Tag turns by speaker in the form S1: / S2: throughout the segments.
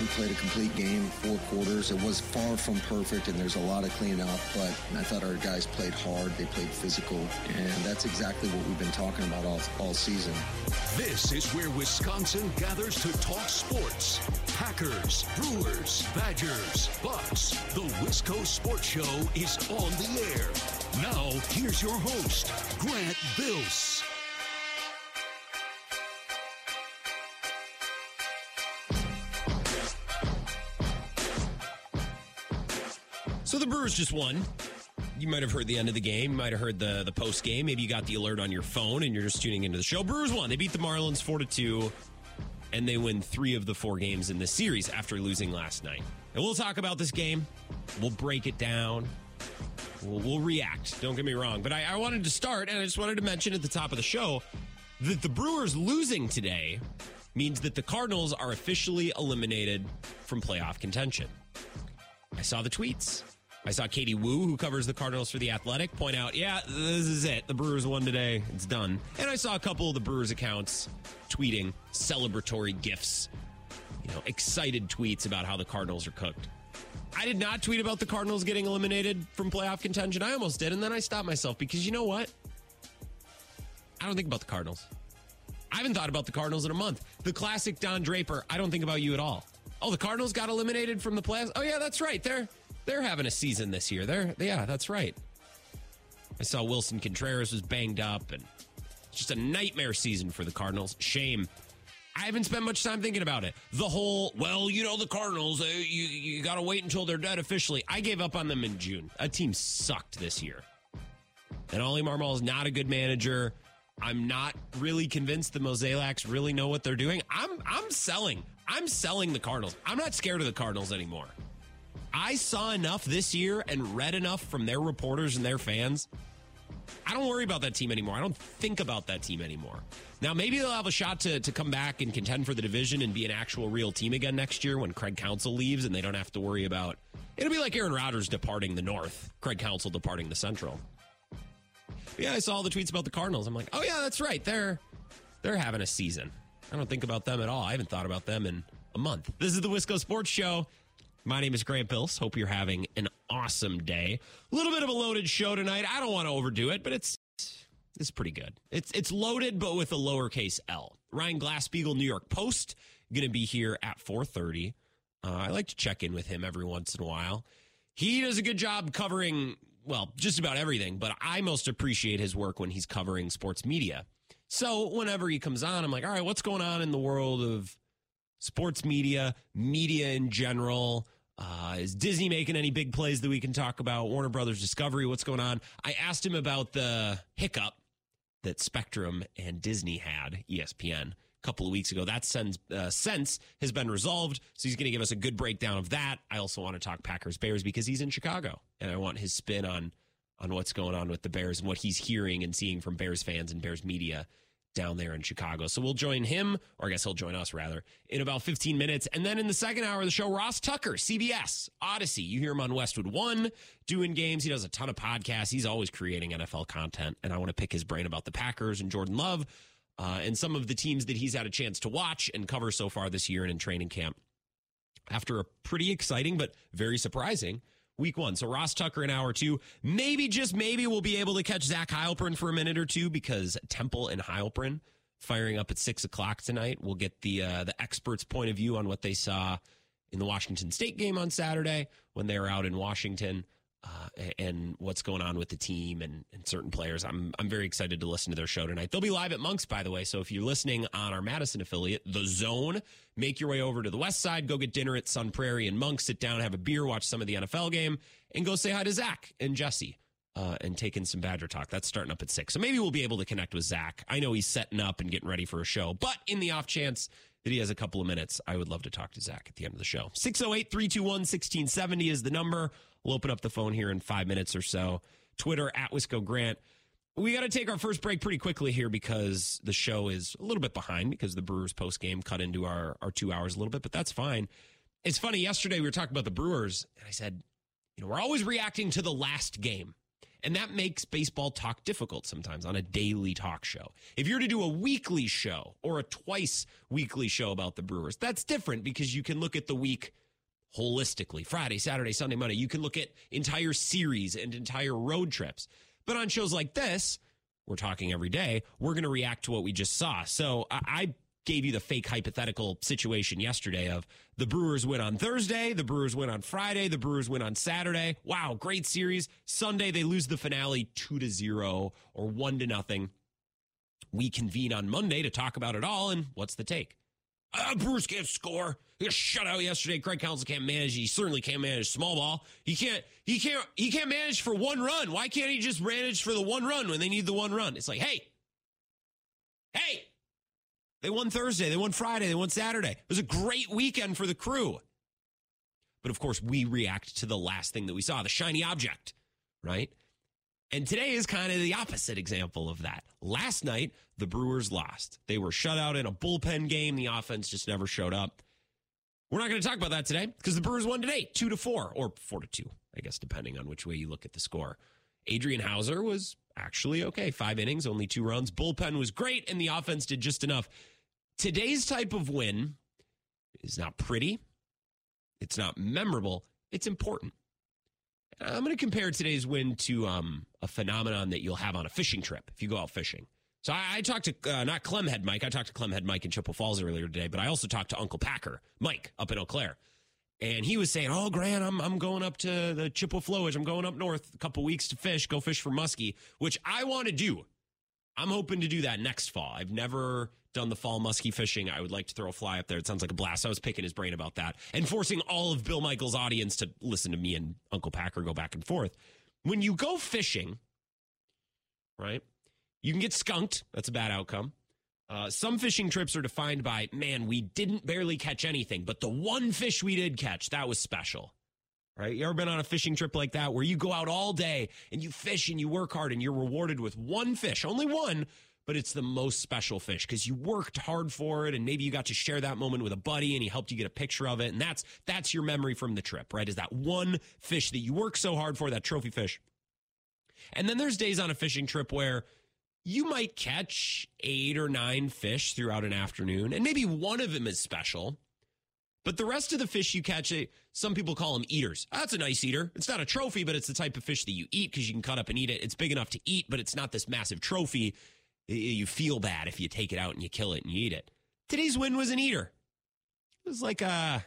S1: We played a complete game, four quarters. It was far from perfect, and there's a lot of cleanup, but I thought our guys played hard. They played physical, and that's exactly what we've been talking about all, all season.
S2: This is where Wisconsin gathers to talk sports. Packers, Brewers, Badgers, Bucks. The Wisco Sports Show is on the air. Now, here's your host, Grant Bills.
S3: Brewers just won. You might have heard the end of the game. You might have heard the the post game. Maybe you got the alert on your phone and you're just tuning into the show. Brewers won. They beat the Marlins four to two, and they win three of the four games in the series after losing last night. And we'll talk about this game. We'll break it down. We'll, we'll react. Don't get me wrong, but I, I wanted to start, and I just wanted to mention at the top of the show that the Brewers losing today means that the Cardinals are officially eliminated from playoff contention. I saw the tweets. I saw Katie Woo, who covers the Cardinals for The Athletic, point out, yeah, this is it. The Brewers won today. It's done. And I saw a couple of the Brewers accounts tweeting celebratory gifts, you know, excited tweets about how the Cardinals are cooked. I did not tweet about the Cardinals getting eliminated from playoff contention. I almost did, and then I stopped myself because you know what? I don't think about the Cardinals. I haven't thought about the Cardinals in a month. The classic Don Draper, I don't think about you at all. Oh, the Cardinals got eliminated from the playoffs. Oh yeah, that's right. They're they're having a season this year. They're yeah, that's right. I saw Willson Contreras was banged up and it's just a nightmare season for the Cardinals. Shame. I haven't spent much time thinking about it. The whole, well, you know, the Cardinals, uh, you, you got to wait until they're dead officially. I gave up on them in June. A team sucked this year. And Ollie Marmol is not a good manager. I'm not really convinced the Mozeliaks really know what they're doing. I'm I'm selling. I'm selling the Cardinals. I'm not scared of the Cardinals anymore. I saw enough this year and read enough from their reporters and their fans. I don't worry about that team anymore. I don't think about that team anymore. Now, maybe they'll have a shot to, to come back and contend for the division and be an actual real team again next year when Craig Counsell leaves and they don't have to worry about. It'll be like Aaron Rodgers departing the North, Craig Counsell departing the Central. But yeah, I saw all the tweets about the Cardinals. I'm like, oh yeah, that's right. They're they're having a season. I don't think about them at all. I haven't thought about them in a month. This is the Wisco Sports Show. My name is Grant Bills. Hope you're having an awesome day. A little bit of a loaded show tonight. I don't want to overdo it, but it's it's pretty good. It's it's loaded, but with a lowercase L. Ryan Glasspiegel, New York Post, going to be here at 4:30. Uh, I like to check in with him every once in a while. He does a good job covering well just about everything, but I most appreciate his work when he's covering sports media. So whenever he comes on, I'm like, all right, what's going on in the world of sports media, media in general? Uh, is Disney making any big plays that we can talk about? Warner Brothers Discovery, what's going on? I asked him about the hiccup that Spectrum and Disney had, ESPN, a couple of weeks ago. That sense, uh, sense has been resolved. So he's going to give us a good breakdown of that. I also want to talk Packers Bears because he's in Chicago and I want his spin on on what's going on with the Bears and what he's hearing and seeing from Bears fans and Bears media down there in Chicago. So we'll join him, or I guess he'll join us rather, in about 15 minutes. And then in the second hour of the show, Ross Tucker, CBS, Odyssey. You hear him on Westwood One doing games. He does a ton of podcasts. He's always creating NFL content. And I want to pick his brain about the Packers and Jordan Love uh, and some of the teams that he's had a chance to watch and cover so far this year and in training camp. After a pretty exciting but very surprising week one. So Ross Tucker in hour two. Maybe just maybe we'll be able to catch Zach Heilprin for a minute or two because Temple and Heilprin firing up at six o'clock tonight. We'll get the uh, the experts' point of view on what they saw in the Washington State game on Saturday when they were out in Washington. Uh, and what's going on with the team and, and, certain players. I'm I'm very excited to listen to their show tonight. They'll be live at Monks, by the way. So if you're listening on our Madison affiliate, The Zone, make your way over to the West Side, go get dinner at Sun Prairie and Monks, sit down, have a beer, watch some of the NFL game, and go say hi to Zach and Jesse. Uh, and take in some Badger talk. That's starting up at six. So maybe we'll be able to connect with Zach. I know he's setting up and getting ready for a show, but in the off chance that he has a couple of minutes, I would love to talk to Zach at the end of the show. 608 321 1670 is the number. We'll open up the phone here in five minutes or so. Twitter at Wisco Grant. We got to take our first break pretty quickly here because the show is a little bit behind because the Brewers post game cut into our, our two hours a little bit, but that's fine. It's funny. Yesterday we were talking about the Brewers, and I said, you know, we're always reacting to the last game. And that makes baseball talk difficult sometimes on a daily talk show. If you're to do a weekly show or a twice weekly show about the Brewers, that's different because you can look at the week holistically Friday, Saturday, Sunday, Monday. You can look at entire series and entire road trips. But on shows like this, we're talking every day, we're going to react to what we just saw. So I, gave you the fake hypothetical situation yesterday of the Brewers win on Thursday, the Brewers win on Friday, the Brewers win on Saturday. Wow, great series. Sunday they lose the finale 2 to 0 or 1 to nothing. We convene on Monday to talk about it all and what's the take? Uh, Brewers can't score. He got shut out yesterday. Craig Counsell can't manage. He certainly can't manage small ball. He can't. He can't. He can't manage for one run. Why can't he just manage for the one run when they need the one run? It's like, hey, hey, they won Thursday. They won Friday. They won Saturday. It was a great weekend for the crew. But of course, we react to the last thing that we saw, the shiny object, right? And today is kind of the opposite example of that. Last night, the Brewers lost. They were shut out in a bullpen game. The offense just never showed up. We're not going to talk about that today because the Brewers won today, two to four or four to two, I guess, depending on which way you look at the score. Adrian Houser was actually okay. Five innings, only two runs. Bullpen was great, and the offense did just enough. Today's type of win is not pretty. It's not memorable. It's important. I'm going to compare today's win to um, a phenomenon that you'll have on a fishing trip if you go out fishing. So I, I talked to uh, not Clemhead Mike. I talked to Clemhead Mike in Chippewa Falls earlier today, but I also talked to Uncle Packer Mike up in Eau Claire, and he was saying, "Oh, Grant, I'm I'm going up to the Chippewa Flowage. I'm going up north a couple weeks to fish, go fish for muskie, which I want to do. I'm hoping to do that next fall. I've never done the fall muskie fishing. I would like to throw a fly up there. It sounds like a blast. I was picking his brain about that and forcing all of Bill Michaels' audience to listen to me and Uncle Packer go back and forth. When you go fishing, right? You can get skunked. That's a bad outcome. Uh, some fishing trips are defined by, man, we didn't barely catch anything, but the one fish we did catch, that was special. Right? You ever been on a fishing trip like that where you go out all day and you fish and you work hard and you're rewarded with one fish, only one, but it's the most special fish because you worked hard for it and maybe you got to share that moment with a buddy and he helped you get a picture of it. And that's that's your memory from the trip, right? Is that one fish that you work so hard for, that trophy fish. And then there's days on a fishing trip where you might catch eight or nine fish throughout an afternoon, and maybe one of them is special. But the rest of the fish you catch, eh, some people call them eaters. That's a nice eater. It's not a trophy, but it's the type of fish that you eat because you can cut up and eat it. It's big enough to eat, but it's not this massive trophy. You feel bad if you take it out and you kill it and you eat it. Today's win was an eater. It was like a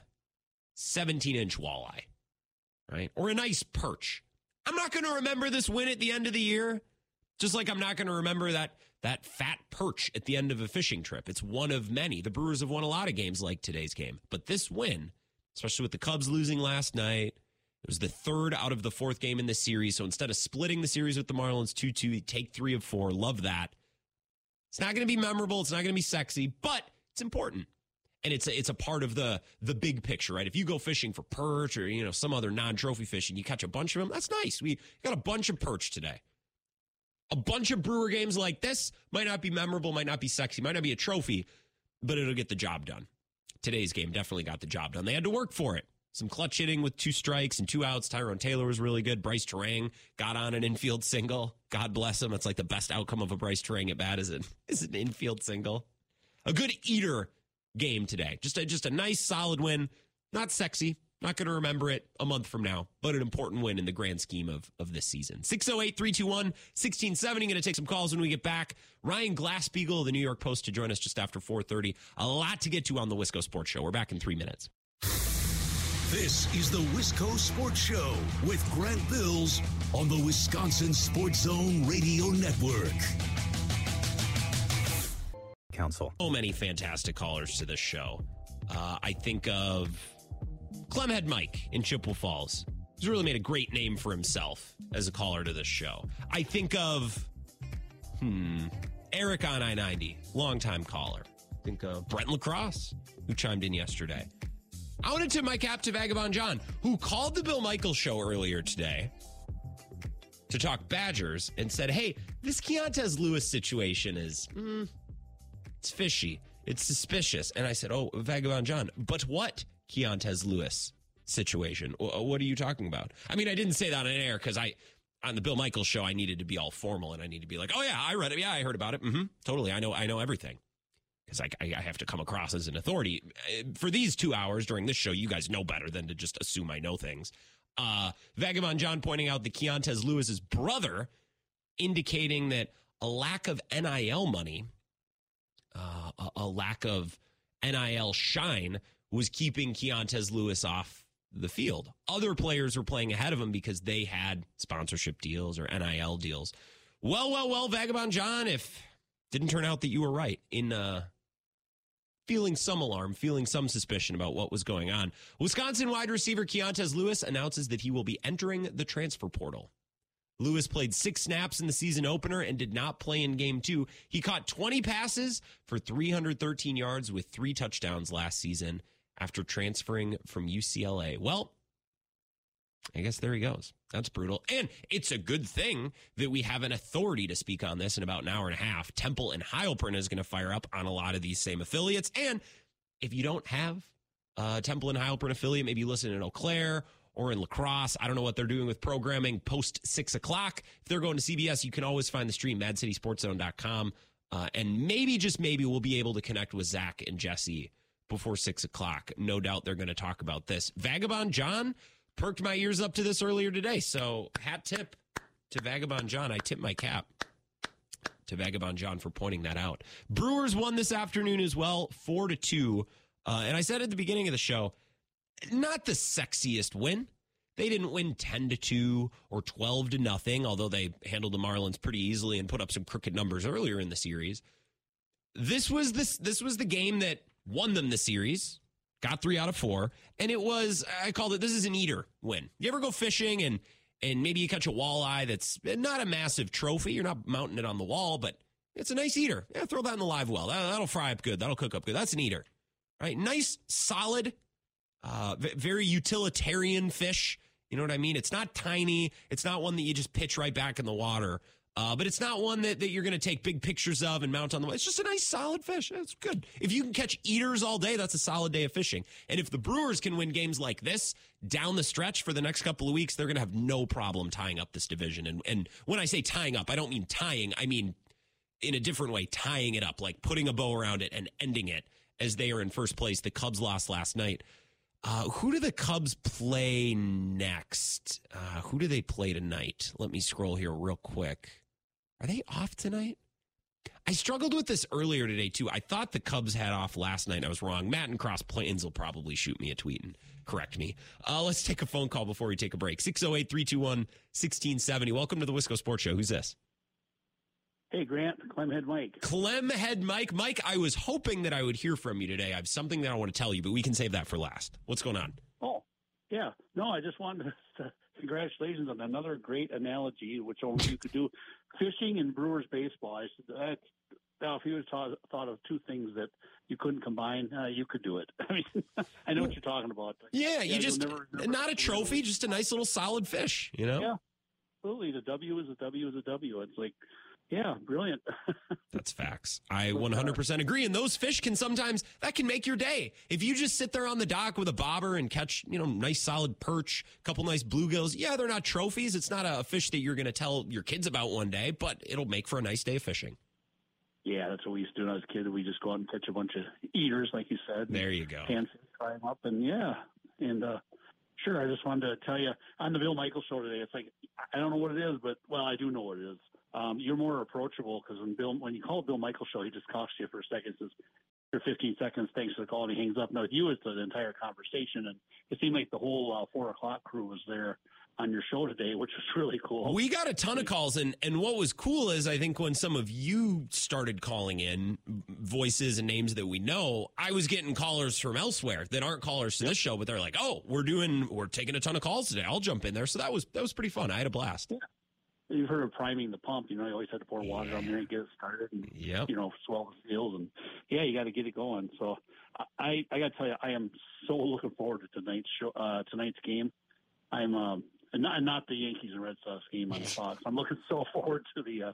S3: 17 inch walleye, right? Or a nice perch. I'm not going to remember this win at the end of the year. Just like I'm not going to remember that that fat perch at the end of a fishing trip. It's one of many. The Brewers have won a lot of games like today's game, but this win, especially with the Cubs losing last night, it was the third out of the fourth game in the series. So instead of splitting the series with the Marlins 2 2, take three of four. Love that. It's not going to be memorable. It's not going to be sexy, but it's important. And it's a, it's a part of the the big picture, right? If you go fishing for perch or you know some other non trophy fish and you catch a bunch of them, that's nice. We got a bunch of perch today a bunch of Brewer games like this might not be memorable, might not be sexy, might not be a trophy, but it'll get the job done. Today's game definitely got the job done. They had to work for it. Some clutch hitting with two strikes and two outs. Tyrone Taylor was really good. Brice Turang got on an infield single. God bless him. It's like the best outcome of a Brice Turang at bat is it is an infield single. A good eater game today. Just a just a nice solid win. Not sexy, not going to remember it a month from now, but an important win in the grand scheme of, of this season. 608 321 1670. Going to take some calls when we get back. Ryan Glasspiegel of the New York Post to join us just after 430. A lot to get to on the Wisco Sports Show. We're back in three minutes.
S2: This is the Wisco Sports Show with Grant Bills on the Wisconsin Sports Zone Radio Network.
S3: Council. So many fantastic callers to this show. Uh, I think of Clemhead Mike in Chippewa Falls. He's really made a great name for himself as a caller to this show. I think of, hmm, Eric on I 90, longtime caller. I Think of Brent Lacrosse, who chimed in yesterday. I wanted to my cap to Vagabond John, who called the Bill Michaels show earlier today to talk Badgers and said, hey, this Keontez Lewis situation is, mm, it's fishy. It's suspicious. And I said, oh, Vagabond John, but what? Keontez Lewis situation. What are you talking about? I mean, I didn't say that on air because I on the Bill Michaels show, I needed to be all formal and I need to be like, oh yeah, I read it. Yeah, I heard about it. hmm totally. I know. I know everything because I, I have to come across as an authority. Uh, for these two hours during this show, you guys know better than to just assume I know things. Uh, Vagabond John pointing out that Keontez Lewis's brother, indicating that a lack of NIL money, uh, a, a, lack of NIL shine, was keeping Keontez Lewis off the field. Other players were playing ahead of him because they had sponsorship deals or NIL deals. Well, well, well, Vagabond John, if didn't turn out that you were right in uh, feeling some alarm, feeling some suspicion about what was going on. Wisconsin wide receiver Keontez Lewis announces that he will be entering the transfer portal. Lewis played six snaps in the season opener and did not play in game two. He caught 20 passes for 313 yards with three touchdowns last season after transferring from UCLA. Well, I guess there he goes. That's brutal. And it's a good thing that we have an authority to speak on this in about an hour and a half. Temple and Heilprin is going to fire up on a lot of these same affiliates. And if you don't have a Temple and Heilprin affiliate, maybe you listen in Eau Claire or in La Crosse. I don't know what they're doing with programming post six o'clock. If they're going to CBS, you can always find the stream, madcitysportszone.com. Uh, and maybe, just maybe, we'll be able to connect with Zach and Jesse before six o'clock. No doubt they're going to talk about this. Vagabond John perked my ears up to this earlier today. So hat tip to Vagabond John. I tip my cap to Vagabond John for pointing that out. Brewers won this afternoon as well, four to two. Uh, and I said at the beginning of the show, not the sexiest win. They didn't win 10 to 2 or 12 to nothing, although they handled the Marlins pretty easily and put up some crooked numbers earlier in the series. This was this this was the game that won them the series got three out of four, and it was I called it this is an eater win. You ever go fishing and and maybe you catch a walleye that's not a massive trophy. You're not mounting it on the wall, but it's a nice eater. Yeah, throw that in the live well. That, will fry up good. That'll cook up good. That's an eater, right? Nice, solid, uh, very utilitarian fish. You know what I mean? It's not tiny. It's not one that you just pitch right back in the water. Uh, but it's not one that, that you're going to take big pictures of and mount on the. Wall. It's just a nice solid fish. It's good. If you can catch eaters all day, that's a solid day of fishing. And if the Brewers can win games like this down the stretch for the next couple of weeks, they're going to have no problem tying up this division. And and when I say tying up, I don't mean tying. I mean in a different way, tying it up, like putting a bow around it and ending it as they are in first place. The Cubs lost last night. Uh, who do the Cubs play next? Uh, who do they play tonight? Let me scroll here real quick. Are they off tonight? I struggled with this earlier today too. I thought the Cubs had off last night. I was wrong. Matt and Cross Plains will probably shoot me a tweet and correct me. Uh, let's take a phone call before we take a break. 608 321 1670. Welcome to the Wisco Sports Show. Who's this?
S4: Hey, Grant, Clemhead Mike.
S3: Clemhead Mike. Mike, I was hoping that I would hear from you today. I have something that I want to tell you, but we can save that for last. What's going on?
S4: Oh, yeah. No, I just wanted to congratulations on another great analogy, which only you could do fishing and Brewers baseball. I said that now if you had thought, thought of two things that you couldn't combine, uh, you could do it. I mean, I know what you're talking about.
S3: Yeah, you just never, never not a trophy, just a nice little solid fish. You know.
S4: Yeah, absolutely. The W is a W is a W. It's like yeah, brilliant.
S3: That's facts. I 100% agree. And those fish can sometimes, that can make your day. If you just sit there on the dock with a bobber and catch, you know, nice solid perch, a couple nice bluegills, yeah, they're not trophies. It's not a fish that you're going to tell your kids about one day, but it'll make for a nice day of fishing.
S4: Yeah, that's what we used to do when I was a kid. We just go out and catch a bunch of eaters, like you said.
S3: There you go.
S4: And try them up, and yeah, and uh, sure. I just wanted to tell you on the Bill Michael show today. It's like I don't know what it is, but well, I do know what it is um, you're more approachable because when Bill, when you call Bill Michael show, he just talks to you for a second, says for 15 seconds, thanks for the call, and he hangs up. No, with you, it's the entire conversation, and it seemed like the whole uh, four o'clock crew was there on your show today, which was really cool.
S3: We got a ton of calls, and and what was cool is I think when some of you started calling in voices and names that we know, I was getting callers from elsewhere that aren't callers to yep. this show, but they're like, "Oh, we're doing, we're taking a ton of calls today. I'll jump in there." So that was that was pretty fun. I had a blast.
S4: Yeah you've heard of priming the pump. You know, you always had to pour water yeah. on there and get it started, and
S3: yep.
S4: you know, swell the seals, and yeah, you got to get it going. So I I got to tell you, I am so looking forward to tonight's show, uh, tonight's game. I'm um not not the Yankees and Red Sox game on the Fox. I'm looking so forward to the uh,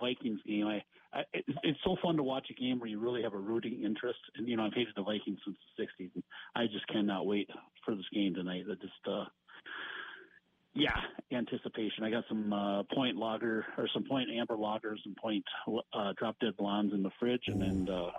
S4: Vikings game. I, I it, it's so fun to watch a game where you really have a rooting interest, and you know I've hated the Vikings since the '60s, and I just cannot wait for this game tonight. That just uh, yeah, anticipation. I got some uh, point lager or some point amber lagers and point uh, drop dead blondes in the fridge, and then uh,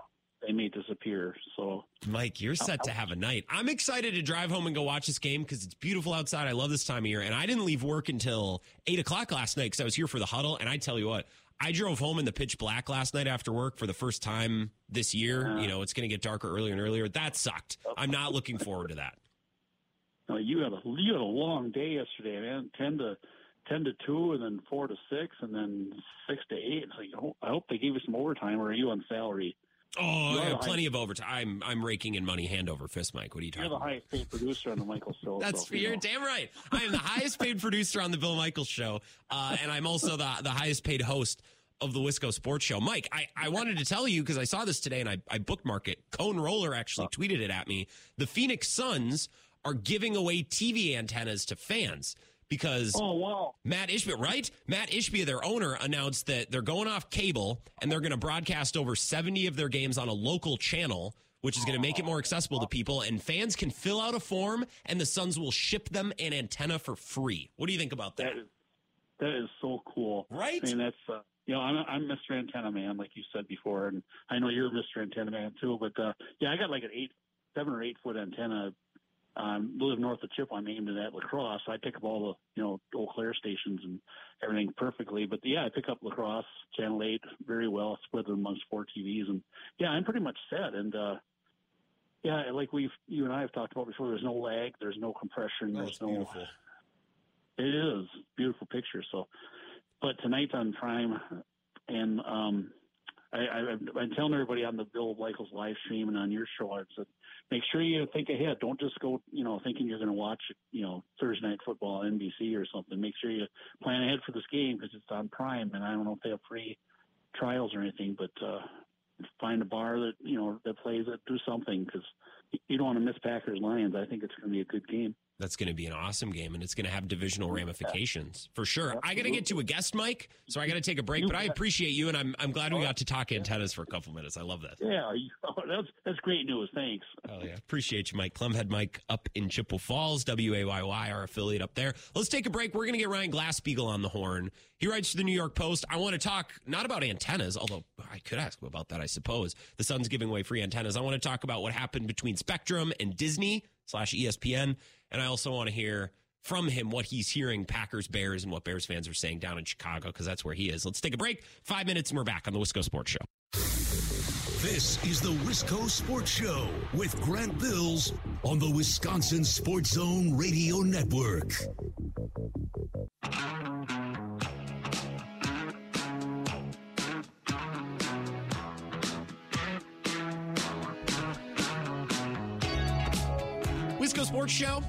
S4: they may disappear. So,
S3: Mike, you're set to have a night. I'm excited to drive home and go watch this game because it's beautiful outside. I love this time of year, and I didn't leave work until eight o'clock last night because I was here for the huddle. And I tell you what, I drove home in the pitch black last night after work for the first time this year. You know, it's going to get darker earlier and earlier. That sucked. I'm not looking forward to that.
S4: No, you had a you had a long day yesterday, man. Ten to ten to two, and then four to six, and then six to eight. So you know, I hope they gave you some overtime, or are you on salary?
S3: Oh, plenty of overtime. I'm I'm raking in money hand over fist, Mike. What are you talking
S4: You're the
S3: about?
S4: highest paid producer on the Michael Show.
S3: That's
S4: so,
S3: you're
S4: know.
S3: damn right. I am the highest paid producer on the Bill Michaels show, uh, and I'm also the the highest paid host of the Wisco Sports Show. Mike, I, I wanted to tell you because I saw this today and I, I bookmark it. Cone Roller actually tweeted it at me. The Phoenix Suns are giving away TV antennas to fans because
S4: Oh wow!
S3: Matt Ishbia, right? Matt Ishbia, their owner, announced that they're going off cable and they're going to broadcast over 70 of their games on a local channel, which is going to make it more accessible to people. And fans can fill out a form and the Suns will ship them an antenna for free. What do you think about that?
S4: That is that is so cool,
S3: Right?
S4: I mean, that's uh, you know, I'm I'm Mr. Antenna Man, like you said before, and I know you're Mr. Antenna Man too. But uh, yeah, I got like an eight, seven or eight foot antenna. Um, live north of Chippewa, aimed at La Crosse. I pick up all the you know Eau Claire stations and everything perfectly. But yeah, I pick up La Crosse channel eight very well, split it amongst four TVs, and yeah, I'm pretty much set. And uh, yeah, like we've you and I have talked about before, there's no lag, there's no compression,
S3: Oh,
S4: there's no
S3: beautiful.
S4: it is beautiful picture. So, but tonight's on Prime, and um, I, I, I'm telling everybody on the Bill Michaels live stream and on your show, I said, make sure you think ahead. Don't just go, you know, thinking you're going to watch, you know, Thursday night football on NBC or something. Make sure you plan ahead for this game because it's on Prime, and I don't know if they have free trials or anything, but uh, find a bar that you know that plays it. Do something because you don't want to miss Packers Lions. I think it's going to be a good game.
S3: That's going to be an awesome game, and it's going to have divisional ramifications for sure. I got to get to a guest, Mike, so I got to take a break. But I appreciate you, and I'm I'm glad we got to talk antennas for a couple minutes. I love that.
S4: Yeah, you, that's that's great news. Thanks.
S3: Oh yeah, appreciate you, Mike. Clemhead Mike up in Chippewa Falls, WAYY, our affiliate up there. Let's take a break. We're gonna get Ryan Glasspiegel on the horn. He writes for the New York Post. I want to talk not about antennas, although I could ask him about that. I suppose the Sun's giving away free antennas. I want to talk about what happened between Spectrum and Disney slash ESPN, and I also want to hear from him what he's hearing Packers Bears and what Bears fans are saying down in Chicago because that's where he is. Let's take a break. Five minutes and we're back on the Wisco Sports Show.
S2: This is the Wisco Sports Show with Grant Bills on the Wisconsin Sports Zone Radio Network.
S3: Wisco Sports Show.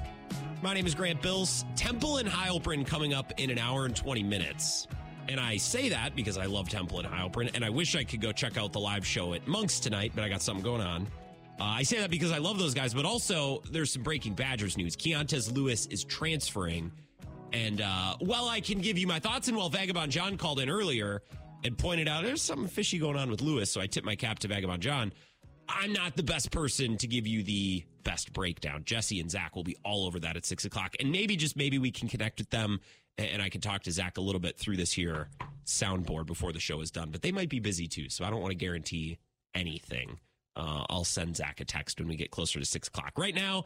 S3: My name is Grant Bills. Temple and Heilprin coming up in an hour and 20 minutes. And I say that because I love Temple and Heilprin, and I wish I could go check out the live show at Monks tonight, but I got something going on. Uh, I say that because I love those guys, but also there's some breaking Badgers news. Keontez Lewis is transferring. And uh, while I can give you my thoughts, and while Vagabond John called in earlier and pointed out there's something fishy going on with Lewis, so I tip my cap to Vagabond John. I'm not the best person to give you the best breakdown. Jesse and Zach will be all over that at six o'clock, and maybe just maybe we can connect with them, and I can talk to Zach a little bit through this here soundboard before the show is done. But they might be busy too, so I don't want to guarantee anything. Uh, I'll send Zach a text when we get closer to six o'clock. Right now,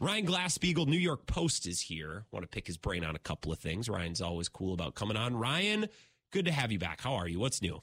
S3: Ryan Glasspiegel, New York Post, is here. Want to pick his brain on a couple of things. Ryan's always cool about coming on. Ryan, good to have you back. How are you? What's new?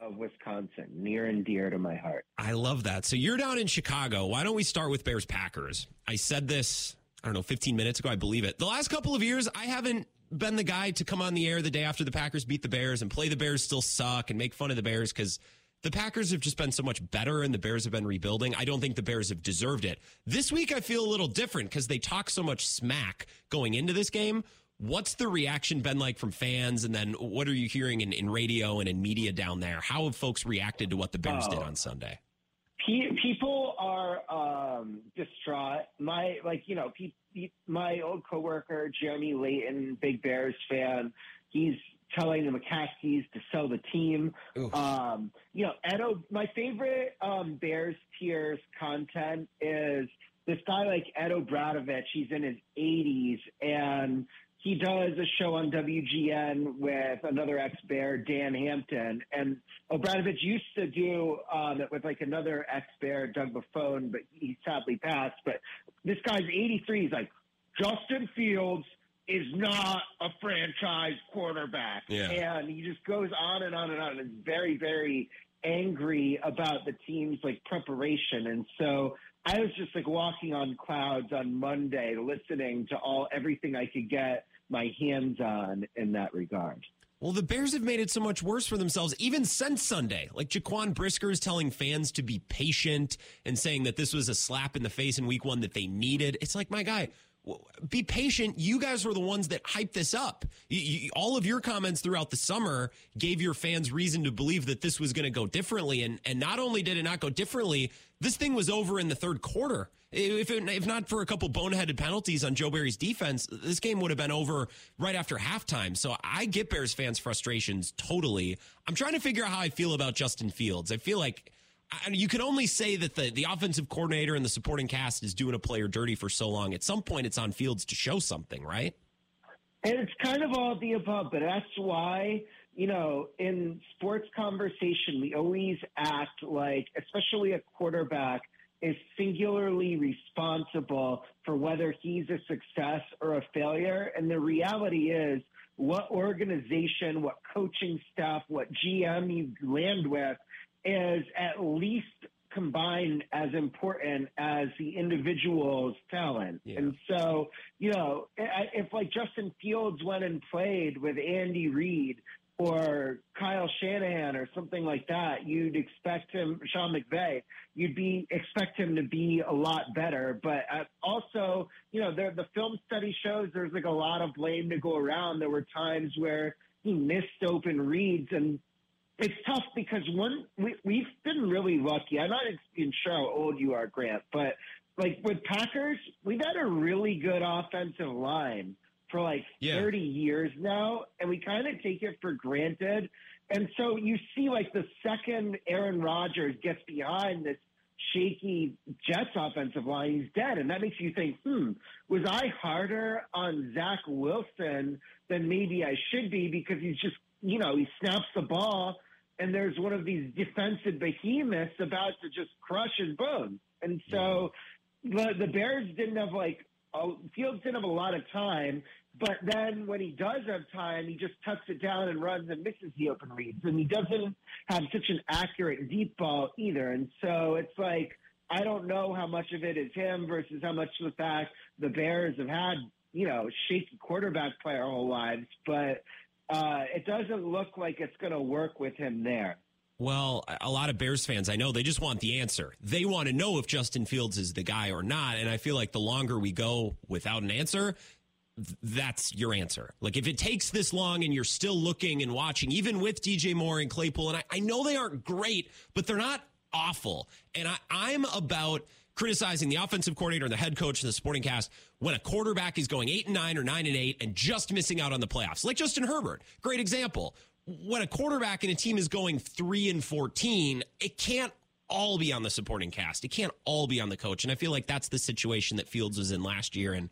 S5: Of Wisconsin, near and dear to my heart.
S3: I love that. So you're down in Chicago. Why don't we start with Bears Packers? I said this, I don't know, 15 minutes ago. I believe it. The last couple of years, I haven't been the guy to come on the air the day after the Packers beat the Bears and play the Bears still suck and make fun of the Bears because the Packers have just been so much better and the Bears have been rebuilding. I don't think the Bears have deserved it. This week, I feel a little different because they talk so much smack going into this game. What's the reaction been like from fans? And then what are you hearing in, in radio and in media down there? How have folks reacted to what the Bears did
S5: Oh.
S3: on Sunday?
S5: People are um, distraught. My like you know, pe- my old coworker Jeremy Layton, big Bears fan. He's telling the McCaskies to sell the team. Um, you know, Edo. My favorite um, Bears Tears content is this guy like Ed O'Bradovich, he's in his 80s and he does a show on WGN with another ex-Bear, Dan Hampton, and O'Bradovich used to do um, it with like another ex-Bear, Doug Buffone, but he sadly passed. But this guy's 83. He's like, Justin Fields is not a franchise quarterback.
S3: Yeah.
S5: And he just goes on and on and on. And is very, very angry about the team's like preparation. And so I was just like walking on clouds on Monday, listening to all everything I could get my hands on in that regard.
S3: Well, the Bears have made it so much worse for themselves, even since Sunday. Like Jaquan Brisker is telling fans to be patient and saying that this was a slap in the face in week one that they needed. It's like, my guy, be patient. You guys were the ones that hyped this up. All of your comments throughout the summer gave your fans reason to believe that this was going to go differently. And, and not only did it not go differently, this thing was over in the third quarter. If, it, if not for a couple boneheaded penalties on Joe Barry's defense, this game would have been over right after halftime. So I get Bears fans' frustrations totally. I'm trying to figure out how I feel about Justin Fields. I feel like you can only say that the, the offensive coordinator and the supporting cast is doing a player dirty for so long. At some point, it's on Fields to show something, right?
S5: And it's kind of all the above, but that's why, you know, in sports conversation, we always act like, especially a quarterback, is singularly responsible for whether he's a success or a failure. And the reality is, what organization, what coaching staff, what GM you land with is at least combined as important as the individual's talent. Yeah. And so, you know, if like Justin Fields went and played with Andy Reid or Kyle Shanahan or something like that, you'd expect him, Sean McVay, you'd be expect him to be a lot better. But uh, also, you know, there, the film study shows there's like a lot of blame to go around. There were times where he missed open reads and it's tough because one we we've been really lucky. I'm not even sure how old you are, Grant, but like with Packers, we've had a really good offensive line for like yeah. 30 years now, and we kind of take it for granted. And so you see, like the second Aaron Rodgers gets behind this shaky Jets offensive line, he's dead, and that makes you think, hmm, was I harder on Zach Wilson than maybe I should be because he's just you know, he snaps the ball and there's one of these defensive behemoths about to just crush his bones. And so the, the Bears didn't have like, Fields didn't have a lot of time, but then when he does have time, he just tucks it down and runs and misses the open reads. And he doesn't have such an accurate deep ball either. And so it's like, I don't know how much of it is him versus how much of the fact the Bears have had, you know, shaky quarterback play our whole lives. But uh, it doesn't look like it's going to work with him there.
S3: Well, a lot of Bears fans, I know, they just want the answer. They want to know if Justin Fields is the guy or not. And I feel like the longer we go without an answer, that's your answer. Like if it takes this long and you're still looking and watching, even with DJ Moore and Claypool, and I, I know they aren't great, but they're not awful. And I, I'm about criticizing the offensive coordinator and the head coach and the supporting cast when a quarterback is going eight and nine or nine and eight and just missing out on the playoffs. Like Justin Herbert, great example. When a quarterback and a team is going three and 14, it can't all be on the supporting cast. It can't all be on the coach. And I feel like that's the situation that Fields was in last year and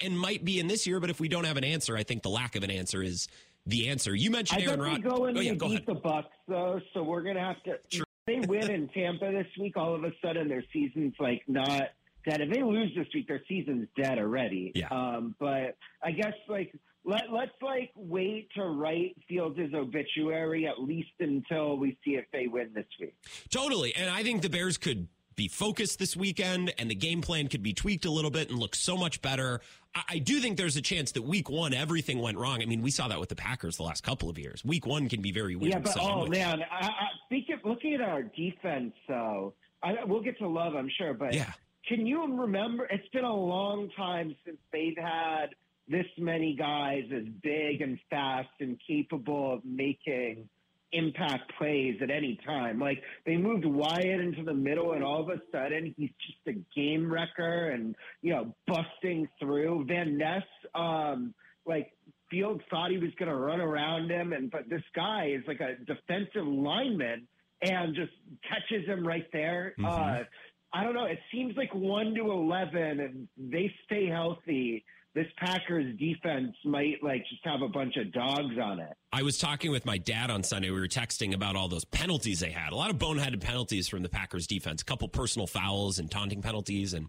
S3: and might be in this year. But if we don't have an answer, I think the lack of an answer is the answer. You mentioned
S5: I
S3: Aaron Rodgers.
S5: Go in oh, yeah, go beat ahead. the Bucks though, so we're gonna have to. Sure they win in Tampa this week, all of a sudden their season's like not dead. If they lose this week, their season's dead already.
S3: Yeah.
S5: Um, but I guess like let let's like wait to write Fields' obituary at least until we see if they win this week.
S3: Totally, and I think the Bears could be focused this weekend and the game plan could be tweaked a little bit and look so much better. I, I, do think there's a chance that week one, everything went wrong. I mean, we saw that with the Packers the last couple of years. Week one can be very weird.
S5: Yeah, but oh man, I, I, speaking, looking at our defense, though, I, we'll get to love, I'm sure, but
S3: yeah.
S5: can you remember? It's been a long time since they've had this many guys as big and fast and capable of making impact plays at any time. Like they moved Wyatt into the middle, and all of a sudden he's just a game wrecker and you know busting through. Van Ness, um, like Field thought he was going to run around him, and but this guy is like a defensive lineman and just catches him right there. Mm-hmm. Uh, I don't know. It seems like one to eleven, and they stay healthy. This Packers defense might like just have a bunch of dogs on it.
S3: I was talking with my dad on Sunday. We were texting about all those penalties they had. A lot of boneheaded penalties from the Packers defense. A couple personal fouls and taunting penalties, and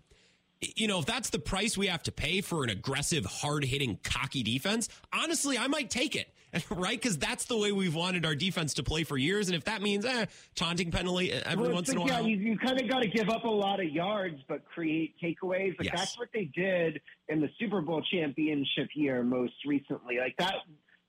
S3: you know, if that's the price we have to pay for an aggressive, hard hitting, cocky defense, honestly, I might take it, right? Because that's the way we've wanted our defense to play for years. And if that means eh, taunting penalty every
S5: well,
S3: once in a
S5: yeah,
S3: while.
S5: You, you kind of got to give up a lot of yards, but create takeaways. Like
S3: Yes.
S5: that's what they did in the Super Bowl championship year most recently. Like that.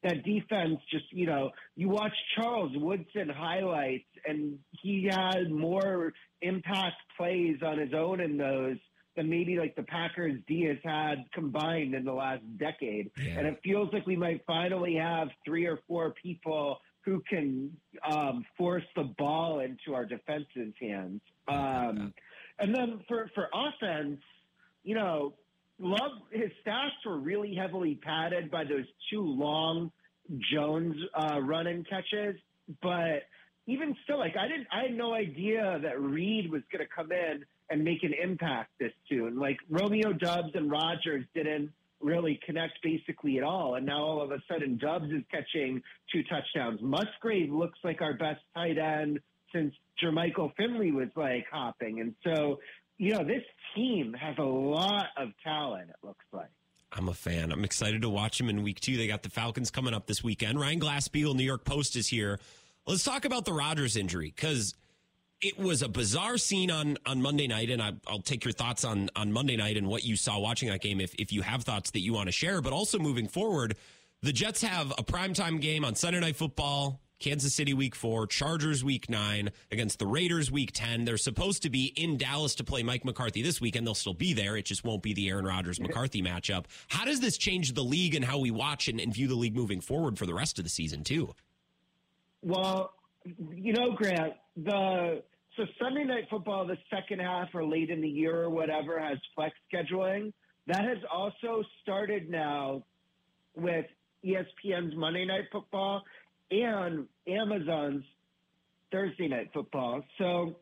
S5: That defense, just you know, you watch Charles Woodson highlights, and he had more impact plays on his own in those than maybe like the Packers D has had combined in the last decade.
S3: Yeah.
S5: And it feels like we might finally have three or four people who can um, force the ball into our defense's hands. Um, and then for, for offense, you know, Love his stats were really heavily padded by those two long Jones uh, run and catches, but even still, like I didn't, I had no idea that Reed was going to come in and make an impact this soon. Like Romeo Doubs and Rodgers didn't really connect basically at all, and now all of a sudden Doubs is catching two touchdowns. Musgrave looks like our best tight end since Jermichael Finley was like hopping, and so you know this team has a lot of talent. It looks like.
S3: I'm a fan. I'm excited to watch them in week two. They got the Falcons coming up this weekend. Ryan Glasspiegel, New York Post, is here. Let's talk about the Rodgers injury because it was a bizarre scene on on Monday night, and I, I'll take your thoughts on on Monday night and what you saw watching that game if if you have thoughts that you want to share. But also moving forward, the Jets have a primetime game on Sunday Night Football. Kansas City week four, Chargers week nine against the Raiders week 10. They're supposed to be in Dallas to play Mike McCarthy this weekend. They'll still be there. It just won't be the Aaron Rodgers McCarthy matchup. How does this change the league and how we watch and, and view the league moving forward for the rest of the season, too?
S5: Well, you know, Grant, the so Sunday night football, the second half or late in the year or whatever, has flex scheduling. That has also started now with ESPN's Monday night football and Amazon's Thursday night football. So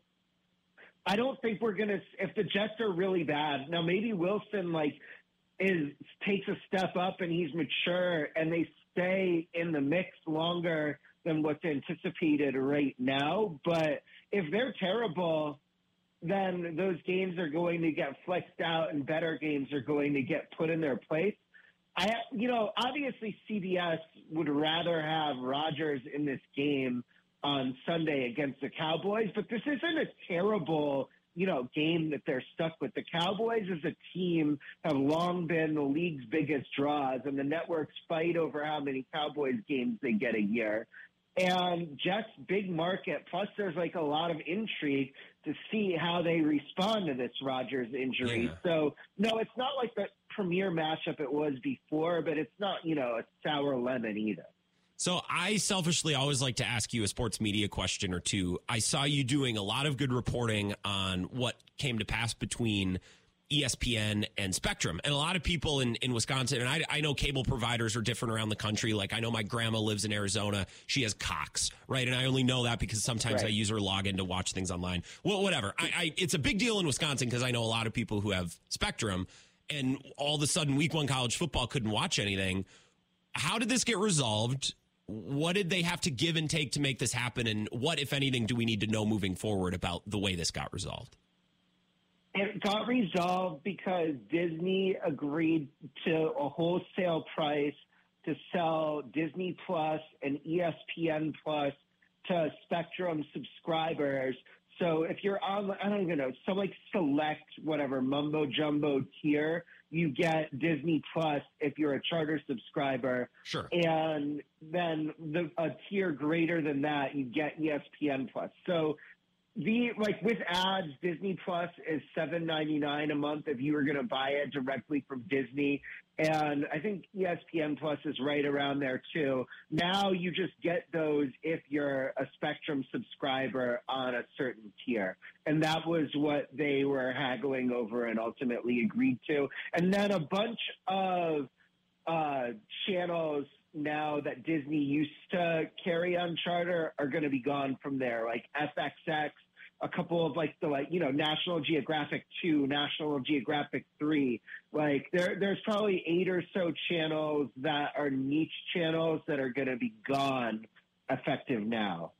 S5: I don't think we're gonna if the Jets are really bad. Now maybe Wilson like is takes a step up and he's mature and they stay in the mix longer than what's anticipated right now. But if they're terrible, then those games are going to get flexed out and better games are going to get put in their place. I, you know, obviously CBS would rather have Rodgers in this game on Sunday against the Cowboys, but this isn't a terrible, you know, game that they're stuck with. The Cowboys as a team have long been the league's biggest draws, and the networks fight over how many Cowboys games they get a year. And Jets big market, plus there's like a lot of intrigue to see how they respond to this Rodgers injury.
S3: Yeah.
S5: So no, it's not like the premier matchup it was before, but it's not, you know, a sour lemon either.
S3: So I selfishly always like to ask you a sports media question or two. I saw you doing a lot of good reporting on what came to pass between ESPN and Spectrum. And a lot of people in, in Wisconsin, and I, I know cable providers are different around the country. Like I know my grandma lives in Arizona. She has Cox, right? And I only know that because sometimes
S5: Right.
S3: I use her login to watch things online. Well, whatever. I, I it's a big deal in Wisconsin because I know a lot of people who have Spectrum and all of a sudden week one college football couldn't watch anything. How did this get resolved? What did they have to give and take to make this happen? And what, if anything, do we need to know moving forward about the way this got resolved?
S5: It got resolved because Disney agreed to a wholesale price to sell Disney Plus and ESPN Plus to Spectrum subscribers. So if you're on, I don't even know, some like select whatever mumbo jumbo tier, you get Disney Plus if you're a charter subscriber.
S3: Sure.
S5: and then the a tier greater than that, you get ESPN Plus. So the like with ads, Disney Plus is seven ninety nine a month if you were going to buy it directly from Disney, and I think ESPN Plus is right around there too. Now you just get those if you're a Spectrum subscriber on a certain tier, and that was what they were haggling over and ultimately agreed to. And then a bunch of uh, channels now that Disney used to carry on Charter are going to be gone from there, like FXX a couple of like the like you know National Geographic two, National Geographic three. Like there there's probably eight or so channels that are niche channels that are going to be gone effective now.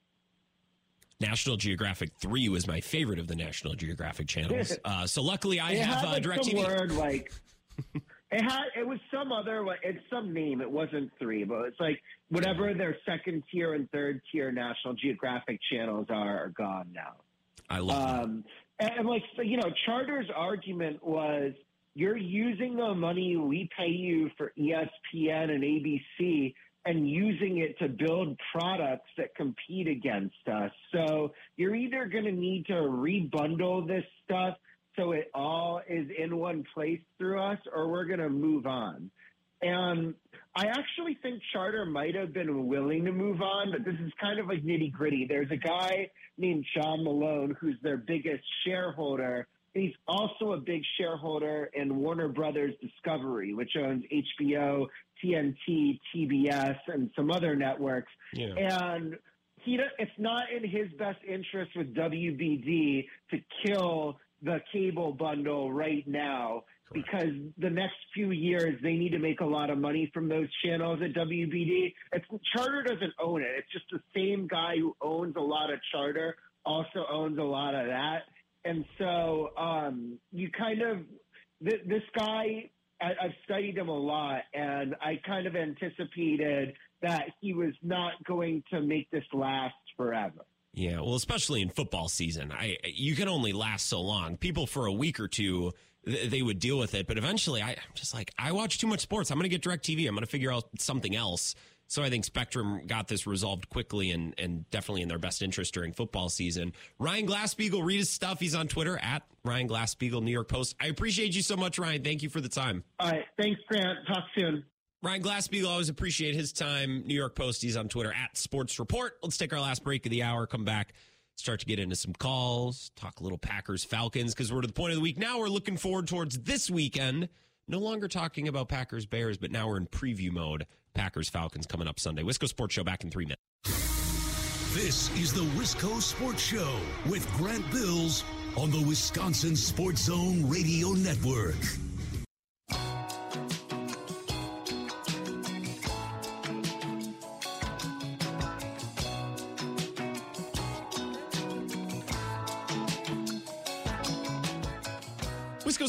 S3: National Geographic Three was my favorite of the National Geographic channels. Uh, so luckily, I have had,
S5: like,
S3: uh, DirecTV.
S5: Word like it had it was some other it's some name. It wasn't three, but it's like whatever their second tier and third tier National Geographic channels are are gone now.
S3: I love um,
S5: and, and like so, you know, Charter's argument was you're using the money we pay you for ESPN and ABC and using it to build products that compete against us. So you're either going to need to rebundle this stuff so it all is in one place through us, or we're going to move on. And I actually think Charter might have been willing to move on, but this is kind of like nitty gritty. There's a guy named John Malone who's their biggest shareholder. He's also a big shareholder in Warner Brothers Discovery, which owns HBO, TNT, TBS, and some other networks. Yeah. And he, it's not in his best interest with WBD to kill the cable bundle right now Correct. because the next few years they need to make a lot of money from those channels at WBD. It's, Charter doesn't own it. It's just the same guy who owns a lot of Charter also owns a lot of that. And so um, you kind of th- this guy I, I've studied him a lot, and I kind of anticipated that he was not going to make this last forever.
S3: Yeah, well, especially in football season, I you can only last so long. People for a week or two they would deal with it, but eventually, I, I'm just like I watch too much sports. I'm going to get DirecTV. I'm going to figure out something else. So I think Spectrum got this resolved quickly and, and definitely in their best interest during football season. Ryan Glasspiegel, read his stuff. He's on Twitter at Ryan Glasspiegel, New York Post. I appreciate you so much, Ryan. Thank you for the time.
S5: All right. Thanks, Grant. Talk soon.
S3: Ryan Glasspiegel, always appreciate his time. New York Post. He's on Twitter at Sports Report. Let's take our last break of the hour. Come back start to get into some calls, talk a little Packers Falcons because we're to the point of the week now. We're looking forward towards this weekend. No longer talking about Packers Bears, but now we're in preview mode. Packers Falcons coming up Sunday. Wisco Sports Show back in three minutes.
S2: This is the Wisco Sports Show with Grant Bills on the Wisconsin Sports Zone Radio Network.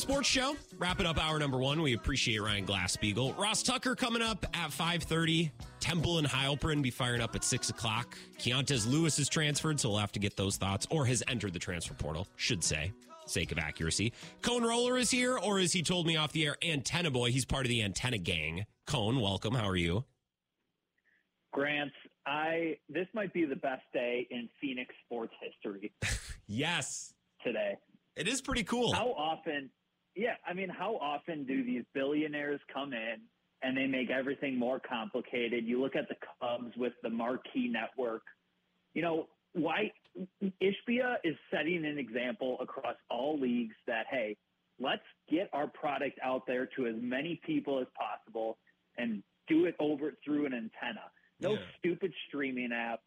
S3: Sports Show. Wrapping up hour number one. We appreciate Ryan Glasspiegel. Ross Tucker coming up at 5.30. Temple and Heilprin be firing up at 6 o'clock. Keontez Lewis is transferred, so we'll have to get those thoughts, or has entered the transfer portal, should say, sake of accuracy. Cone Roller is here, or as he told me off the air, Antenna Boy. He's part of the Antenna Gang. Cone, welcome. How are you?
S6: Grant, I this might be the best day in Phoenix sports history.
S3: yes.
S6: Today.
S3: It is pretty cool.
S6: How often yeah, I mean, how often do these billionaires come in and they make everything more complicated? You look at the Cubs with the marquee network. You know, why Ishbia is setting an example across all leagues that hey, let's get our product out there to as many people as possible and do it over through an antenna. No yeah. stupid streaming app.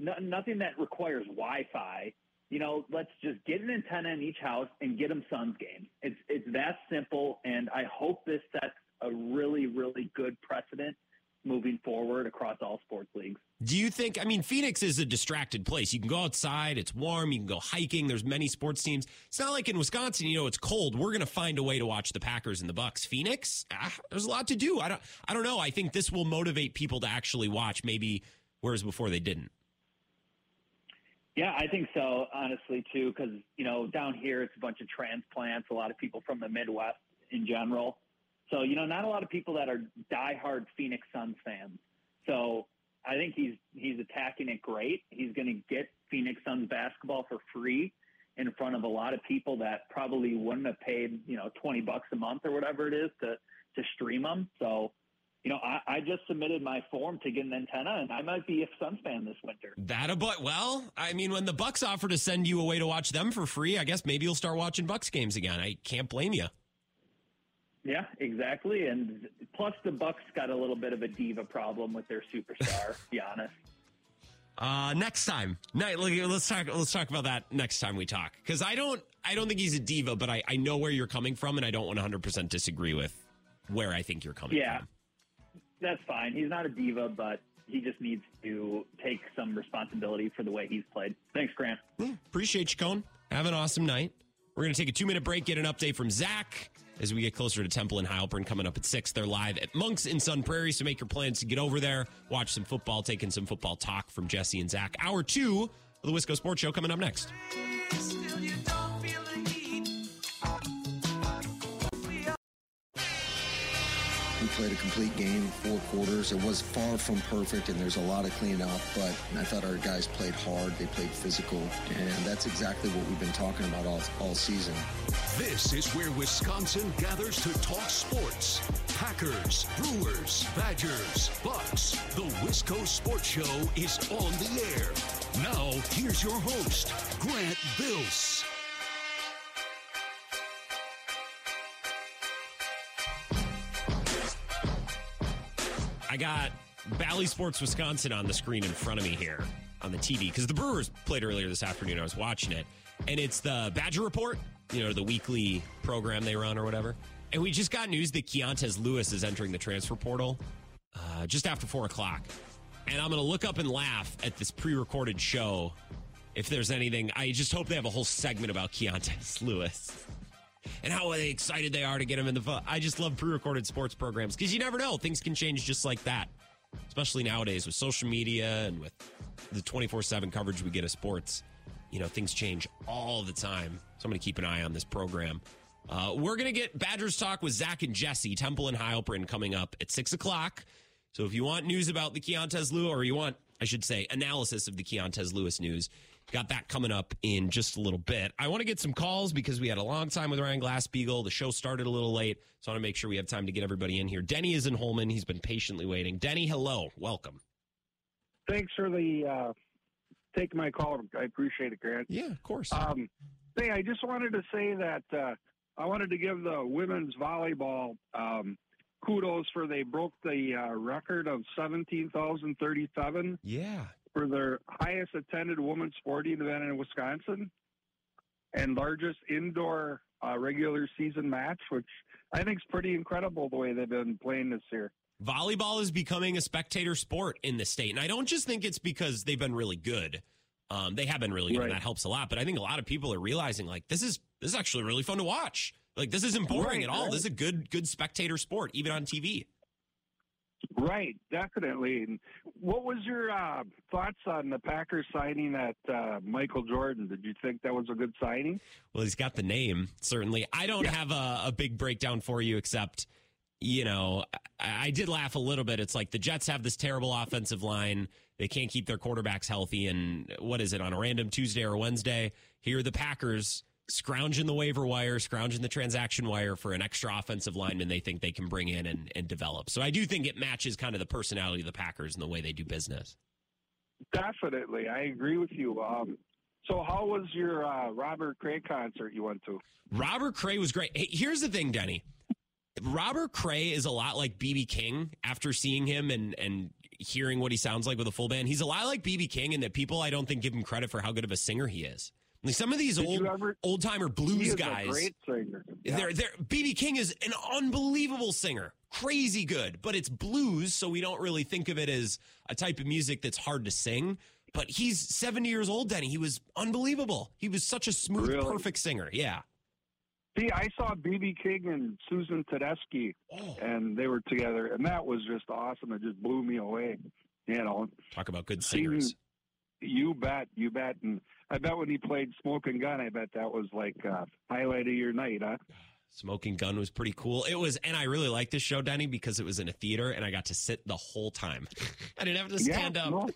S6: No, nothing that requires Wi-Fi you know, let's just get an antenna in each house and get them Suns games. It's it's that simple, and I hope this sets a really really good precedent moving forward across all sports leagues.
S3: Do you think? I mean, Phoenix is a distracted place. You can go outside; it's warm. You can go hiking. There's many sports teams. It's not like in Wisconsin. You know, it's cold. We're going to find a way to watch the Packers and the Bucks. Phoenix, ah, there's a lot to do. I don't. I don't know. I think this will motivate people to actually watch. Maybe whereas before they didn't.
S6: Yeah, I think so, honestly, too, because, you know, down here it's a bunch of transplants, a lot of people from the Midwest in general. So, you know, not a lot of people that are diehard Phoenix Suns fans. So I think he's he's attacking it great. He's going to get Phoenix Suns basketball for free in front of a lot of people that probably wouldn't have paid, you know, 20 bucks a month or whatever it is to, to stream them. So you know, I, I, just submitted my form to get an antenna, and I might be a Suns fan this winter.
S3: That a but well, I mean, when the Bucks offer to send you away to watch them for free, I guess maybe you'll start watching Bucks games again. I can't blame you.
S6: Yeah, exactly. And plus, the Bucks got a little bit of a diva problem with their superstar. To be honest.
S3: Uh, next time, Night. Let's talk. Let's talk about that next time we talk. Because I don't, I don't think he's a diva, but I, I know where you're coming from, and I don't 100 percent disagree with where I think you're coming from.
S6: Yeah.
S3: from.
S6: That's fine. He's not a diva, but he just needs to take some responsibility for the way he's played. Thanks, Grant.
S3: Yeah, appreciate you, Cone. Have an awesome night. We're going to take a two minute break, get an update from Zach as we get closer to Temple and Heilprin coming up at six. They're live at Monks in Sun Prairie, so make your plans to get over there, watch some football, taking some football talk from Jesse and Zach. Hour two of the Wisco Sports Show coming up next.
S1: Played a complete game, four quarters. It was far from perfect, and there's a lot of cleanup, but I thought our guys played hard. They played physical, and that's exactly what we've been talking about all, all season.
S2: This is where Wisconsin gathers to talk sports. Packers, Brewers, Badgers, Bucks. The Wisco Sports Show is on the air. Now, here's your host, Grant Bills.
S3: Got Bally Sports Wisconsin on the screen in front of me here on the TV because the Brewers played earlier this afternoon. I was watching it, and it's the Badger Report, you know, the weekly program they run or whatever. And we just got news that Keontae Lewis is entering the transfer portal uh, just after four o'clock. And I'm going to look up and laugh at this pre recorded show if there's anything. I just hope they have a whole segment about Keontae Lewis and how excited they are to get him in the. I just love pre-recorded sports programs because you never know; things can change just like that. Especially nowadays with social media and with the twenty-four-seven coverage we get of sports. You know, things change all the time. So I'm going to keep an eye on this program. Uh, we're going to get Badgers talk with Zach and Jesse, Temple and Heilprin coming up at six o'clock. So if you want news about the Keontae Lewis, or you want, I should say, analysis of the Keontae Lewis news, got that coming up in just a little bit. I want to get some calls because we had a long time with Ryan Glasspiegel. The show started a little late, so I want to make sure we have time to get everybody in here. Denny is in Holmen. He's been patiently waiting. Denny, hello. Welcome.
S7: Thanks for the uh, taking my call. I appreciate it, Grant.
S3: Yeah, of course.
S7: Um, hey, I just wanted to say that uh, I wanted to give the women's volleyball um, kudos for they broke the uh, record of seventeen thousand thirty-seven
S3: yeah.
S7: For their highest attended women's sporting event in Wisconsin and largest indoor uh, regular season match, which I think is pretty incredible the way they've been playing this year.
S3: volleyball is becoming a spectator sport in the state. And I don't just think it's because they've been really good. Um, they have been really good, and that helps a lot. But I think a lot of people are realizing like this is this is actually really fun to watch. Like this isn't boring
S7: Right,
S3: at all.
S7: right.
S3: This is a good good spectator sport, even on TV.
S7: Right, definitely. And what was your uh, thoughts on the Packers signing that uh, Michael Jordan? Did you think that was a good signing?
S3: Well, he's got the name, certainly. I don't have a, a big breakdown for you, except, you know, I, I did laugh a little bit. It's like the Jets have this terrible offensive line. They can't keep their quarterbacks healthy. And what is it, on a random Tuesday or Wednesday? Here are the Packers scrounging the waiver wire, scrounging the transaction wire for an extra offensive lineman they think they can bring in and, and develop. So I do think it matches kind of the personality of the Packers and the way they do business.
S7: Definitely, I agree with you. Um, so, how was your uh, Robert Cray concert you went to?
S3: Robert Cray was great. Hey, here's the thing, Denny. Robert Cray is a lot like BB King after seeing him and and hearing what he sounds like with a full band. He's a lot like BB King in that people I don't think give him credit for how good of a singer he is. Some of these
S7: Did
S3: old old timer blues guys.
S7: a great singer. Yeah.
S3: They're, they're, BB King is an unbelievable singer, crazy good, but it's blues, so we don't really think of it as a type of music that's hard to sing. But he's 70 years old, Denny. He was unbelievable. He was such a smooth,
S7: Really?
S3: perfect singer. Yeah.
S7: See, I saw BB King and Susan Tedeschi,
S3: Oh.
S7: and they were together, and that was just awesome. It just blew me away. You know,
S3: Talk about good singers.
S7: You bet, you bet. And I bet when he played Smoking Gun, I bet that was like uh, highlight of your night, huh?
S3: Smoking Gun was pretty cool. It was, and I really liked this show, Denny, because it was in a theater and I got to sit the whole time. I didn't have to stand
S7: yeah,
S3: up.
S7: no.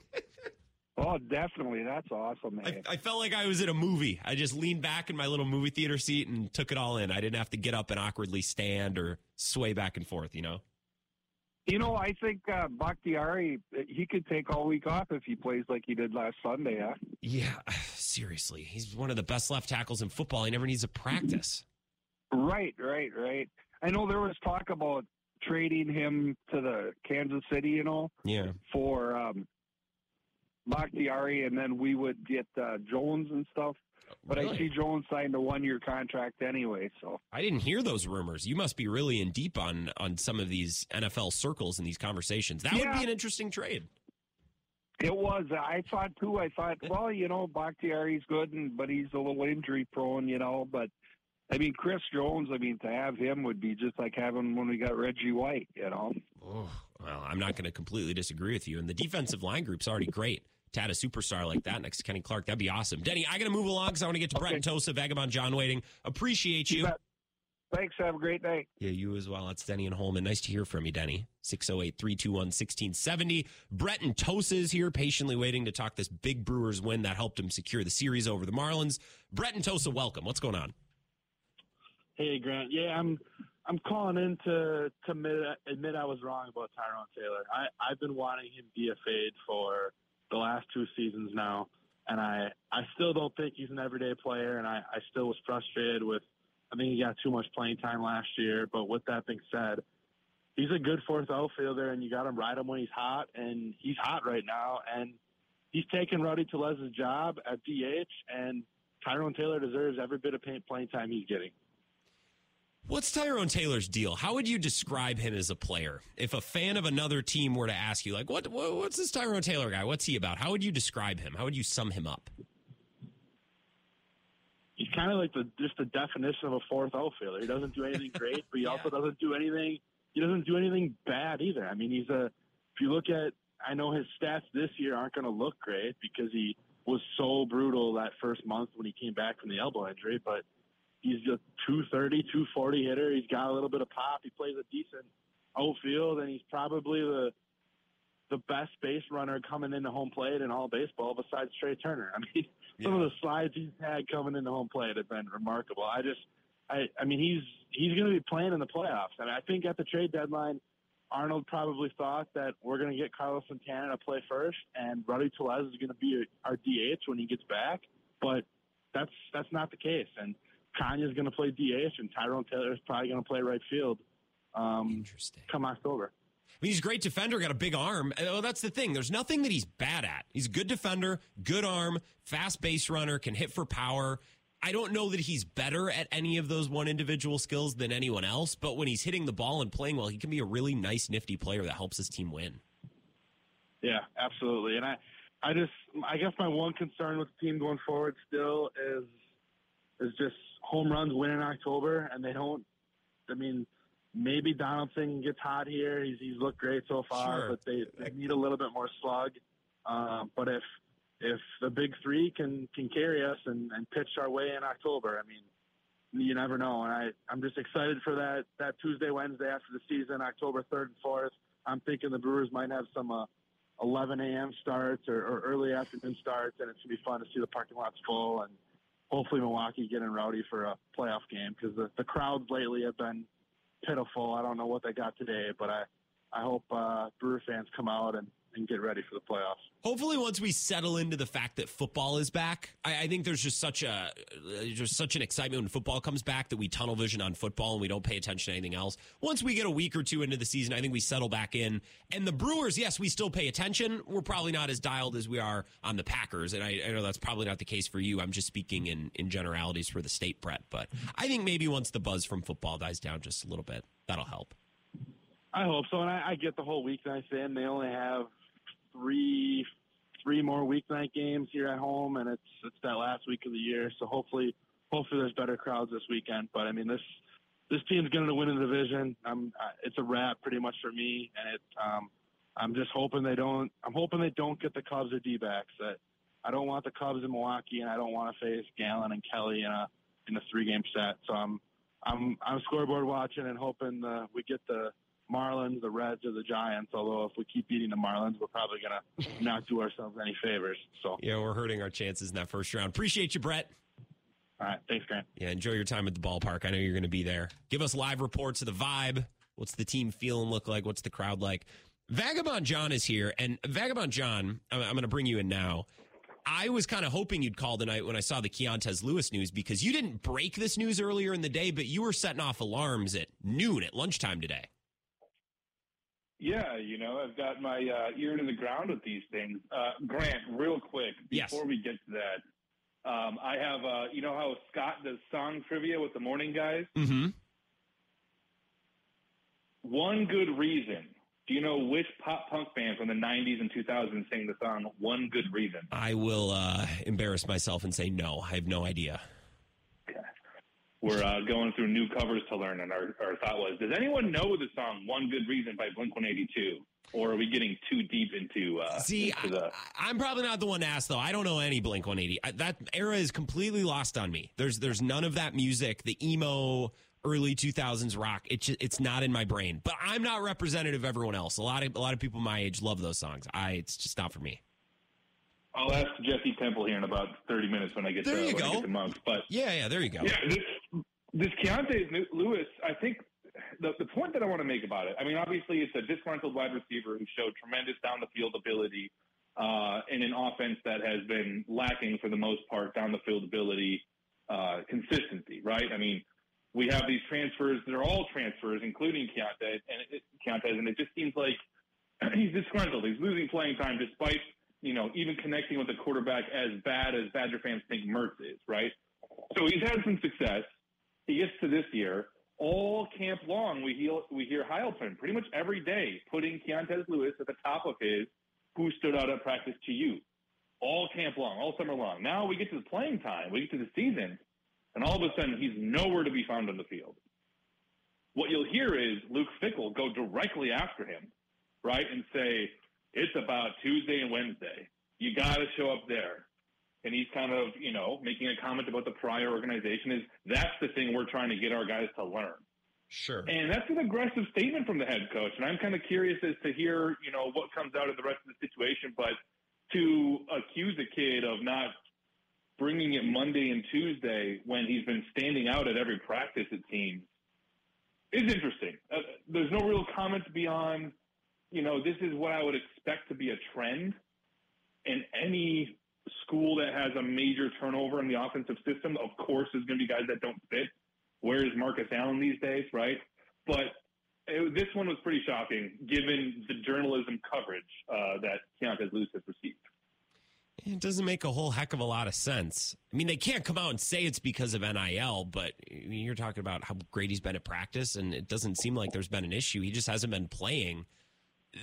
S7: Oh, definitely. That's awesome,
S3: I. I felt like I was in a movie. I just leaned back in my little movie theater seat and took it all in. I didn't have to get up and awkwardly stand or sway back and forth, you know?
S7: You know, I think uh, Bakhtiari, he could take all week off if he plays like he did last Sunday, huh?
S3: Yeah, seriously. He's one of the best left tackles in football. He never needs a practice.
S7: Right, right, right. I know there was talk about trading him to the Kansas City, you know,
S3: Yeah.
S7: for um, Bakhtiari, and then we would get uh, Jones and stuff. But
S3: Really?
S7: I see Jones signed a one-year contract anyway, so
S3: I didn't hear those rumors. You must be really in deep on on some of these NFL circles and these conversations. That would be an interesting trade.
S7: it was. I thought too. I thought, well, you know, Bakhtiari's good, and but he's a little injury prone, you know. But I mean, Chris Jones. I mean, to have him would be just like having when we got Reggie White, you know.
S3: Oh, well, I'm not going to completely disagree with you. And the defensive line group's already great. To add a superstar like that next to Kenny Clark, that'd be awesome. Denny, I got to move along because I want to get to Brett and Tosa, Vagabond John waiting. Appreciate you.
S7: bet. Thanks. Have a great day.
S3: Yeah, you as well. It's Denny and Holmen. Nice to hear from you, Denny. 608 321 1670. Brett and Tosa is here, patiently waiting to talk this big Brewers win that helped him secure the series over the Marlins. Brett and Tosa, welcome. What's going on?
S8: Hey Grant, yeah, I'm I'm calling in to to admit, admit I was wrong about Tyrone Taylor. I I've been wanting him DFA'd for the last two seasons now, and I I still don't think he's an everyday player, and I I still was frustrated with. I think he got too much playing time last year, but with that being said, he's a good fourth outfielder, and you got to ride him when he's hot, and he's hot right now, and he's taking Rowdy Tellez's job at DH, and Tyrone Taylor deserves every bit of playing time he's getting.
S3: What's Tyrone Taylor's deal? How would you describe him as a player? If a fan of another team were to ask you, like, what, what what's this Tyrone Taylor guy? What's he about? How would you describe him? How would you sum him up?
S8: he's kind of like the just the definition of a fourth outfielder. He doesn't do anything great, but he also doesn't do anything. He doesn't do anything bad either. I mean, he's a. If you look at, I know his stats this year aren't going to look great because he was so brutal that first month when he came back from the elbow injury, but he's a 230, 240 hitter. He's got a little bit of pop. He plays a decent outfield, and he's probably the the best base runner coming into home plate in all baseball besides Trea Turner. I mean, some of the slides he's had coming into home plate have been remarkable. I just, I, I mean, he's he's going to be playing in the playoffs. I mean, I think at the trade deadline, Arnold probably thought that we're going to get Carlos Santana to play first, and Rowdy Tellez is going to be our DH when he gets back. But that's that's not the case, and Canha's going to play DH, and Tyrone Taylor is probably going to play right field. Um,
S3: Interesting.
S8: come October.
S3: I mean, he's a great defender, got a big arm. Oh, that's the thing. There's nothing that he's bad at. He's a good defender, good arm, fast base runner, can hit for power. I don't know that he's better at any of those one individual skills than anyone else, but when he's hitting the ball and playing well, he can be a really nice, nifty player that helps his team win.
S8: Yeah, absolutely. And I, I just, I guess my one concern with the team going forward still is, is just home runs win in October, and they don't. I mean, maybe Donaldson gets hot here. He's he's looked great so far,
S3: Sure.
S8: but they, they need a little bit more slug. Um, but if if the big three can can carry us and, and pitch our way in October, I mean, you never know. And I I'm just excited for that that Tuesday Wednesday after the season, October third and fourth. I'm thinking the Brewers might have some uh, 11 a.m. starts or, or early afternoon starts, and it's gonna be fun to see the parking lots full and hopefully Milwaukee getting rowdy for a playoff game because the the crowds lately have been pitiful. I don't know what they got today, but I I hope uh, Brewer fans come out and, and get ready for the playoffs.
S3: Hopefully, once we settle into the fact that football is back, I, I think there's just such a just such an excitement when football comes back that we tunnel vision on football and we don't pay attention to anything else. Once we get a week or two into the season, I think we settle back in. And the Brewers, yes, we still pay attention. We're probably not as dialed as we are on the Packers, and I, I know that's probably not the case for you. I'm just speaking in in generalities for the state, Brett. But I think maybe once the buzz from football dies down just a little bit, that'll help.
S8: I hope so, and I, I get the whole weeknights in. They only have three three more weeknight games here at home, and it's it's that last week of the year. So hopefully, hopefully there's better crowds this weekend. But I mean, this this team's going to win the division. I'm uh, it's a wrap pretty much for me, and it um, I'm just hoping they don't. I'm hoping they don't get the Cubs or D-backs. That I don't want the Cubs in Milwaukee, and I don't want to face Gallen and Kelly in a in a three game set. So I'm I'm I'm scoreboard watching and hoping the, we get the Marlins, the Reds, or the Giants. Although if we keep beating the Marlins, we're probably gonna not do ourselves any favors. So
S3: Yeah, we're hurting our chances in that first round. Appreciate you, Brett.
S8: all right, thanks, Grant.
S3: Yeah, enjoy your time at the ballpark. I know you're going to be there. Give us live reports of the vibe. What's the team feel and look like? What's the crowd like? Vagabond John is here, and Vagabond John, I'm, I'm going to bring you in now. I was kind of hoping you'd call tonight when I saw the Keontez Lewis news because you didn't break this news earlier in the day, but you were setting off alarms at noon at lunchtime today.
S9: Yeah, you know, I've got my uh, ear to the ground with these things. Uh, Grant, real quick,
S3: Yes.
S9: before we get to that, um, I have, uh, you know how Scott does song trivia with the morning guys?
S3: Mm-hmm.
S9: One good reason. Do you know which pop punk band from the 90s and 2000s sang the song One Good Reason?
S3: I will uh, embarrass myself and say no. I have no idea.
S9: We're uh, going through new covers to learn, and our, our thought was, does anyone know the song One Good Reason by Blink 182? Or are we getting too deep into, uh,
S3: See,
S9: into the.
S3: I, am probably not the one to ask though. I don't know any Blink 180. I, that era is completely lost on me. There's there's none of that music, the emo early 2000s rock. It's it's not in my brain. But I'm not representative of everyone else. A lot of a lot of people my age love those songs. I it's just not for me.
S9: I'll ask Jesse Temple here in about 30 minutes when I get
S3: There
S9: to,
S3: you
S9: I
S3: go.
S9: get to Monks. But
S3: Yeah, yeah, there you go.
S9: Yeah, this, this Keontae Lewis, I think the, the point that I want to make about it, I mean, obviously it's a disgruntled wide receiver who showed tremendous down the field ability uh, in an offense that has been lacking for the most part down the field ability uh, consistency, right? I mean, we have these transfers they're all transfers, including Keontae, and it, Keontae, and it just seems like he's disgruntled. He's losing playing time despite, you know, even connecting with the quarterback as bad as Badger fans think Mertz is, right? So he's had some success. He gets to this year. All camp long, we hear, we hear Heilprin pretty much every day putting Keontae Lewis at the top of his who stood out at practice to you. All camp long, all summer long. Now we get to the playing time, we get to the season, and all of a sudden he's nowhere to be found on the field. What you'll hear is Luke Fickell go directly after him, right, and say, it's about Tuesday and Wednesday. You got to show up there and he's kind of, you know, making a comment about the prior organization is that's the thing we're trying to get our guys to learn.
S3: Sure.
S9: And that's an aggressive statement from the head coach. And I'm kind of curious as to hear, you know, what comes out of the rest of the situation. But to accuse a kid of not bringing it Monday and Tuesday when he's been standing out at every practice, it seems, is interesting. Uh, there's no real comment beyond, you know, this is what I would expect to be a trend. And any school that has a major turnover in the offensive system, of course, there's going to be guys that don't fit. Where is Marcus Allen these days, right? But it, this one was pretty shocking given the journalism coverage uh, that Keontae Lewis has received.
S3: It doesn't make a whole heck of a lot of sense. I mean, they can't come out and say it's because of NIL, but you're talking about how great he's been at practice, and it doesn't seem like there's been an issue. He just hasn't been playing.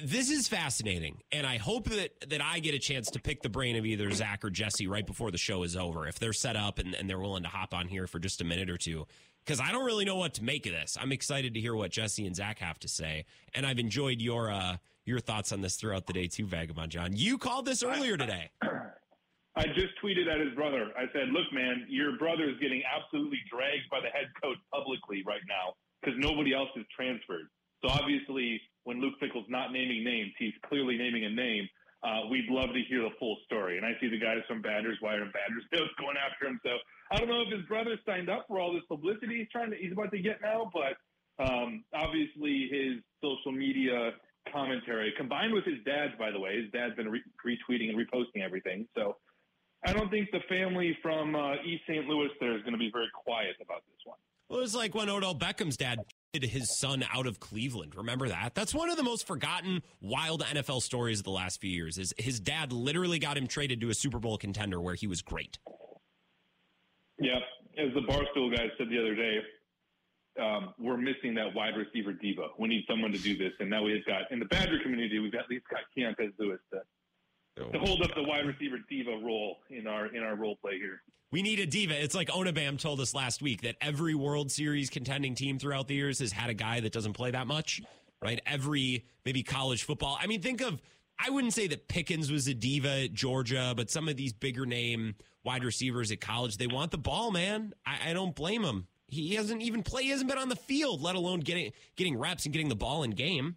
S3: This is fascinating, and I hope that that I get a chance to pick the brain of either Zach or Jesse right before the show is over, if they're set up and, and they're willing to hop on here for just a minute or two. Because I don't really know what to make of this. I'm excited to hear what Jesse and Zach have to say, and I've enjoyed your uh, your thoughts on this throughout the day too, Vagabond John. You called this earlier today.
S9: I just tweeted at his brother. I said, "Look, man, your brother is getting absolutely dragged by the head coach publicly right now because nobody else is transferred. So obviously, when Luke Fickell's not naming names, he's clearly naming a name. Uh, we'd love to hear the full story. And I see the guys from Badgers Wire and Badgers News going after him. So I don't know if his brother signed up for all this publicity he's trying to he's about to get now, but um, obviously his social media commentary combined with his dad's, by the way, his dad's been re- retweeting and reposting everything. So I don't think the family from uh, East St. Louis there is going to be very quiet about this one.
S3: Well, it was like when Odell Beckham's dad his son out of Cleveland. Remember that? That's one of the most forgotten wild NFL stories of the last few years. Is his dad literally got him traded to a Super Bowl contender where he was great.
S9: Yeah, as the Barstool guy said the other day, um, we're missing that wide receiver diva. We need someone to do this, and now we've got in the Badger community, we've at least got Keontae Lewis to, to hold up the wide receiver diva role in our in our role play here.
S3: We need a diva. It's like Onabam told us last week that every World Series contending team throughout the years has had a guy that doesn't play that much, right? Every maybe college football. I mean, think of, I wouldn't say that Pickens was a diva at Georgia, but some of these bigger name wide receivers at college, they want the ball, man. I, I don't blame him. He hasn't even played, he hasn't been on the field, let alone getting getting reps and getting the ball in game.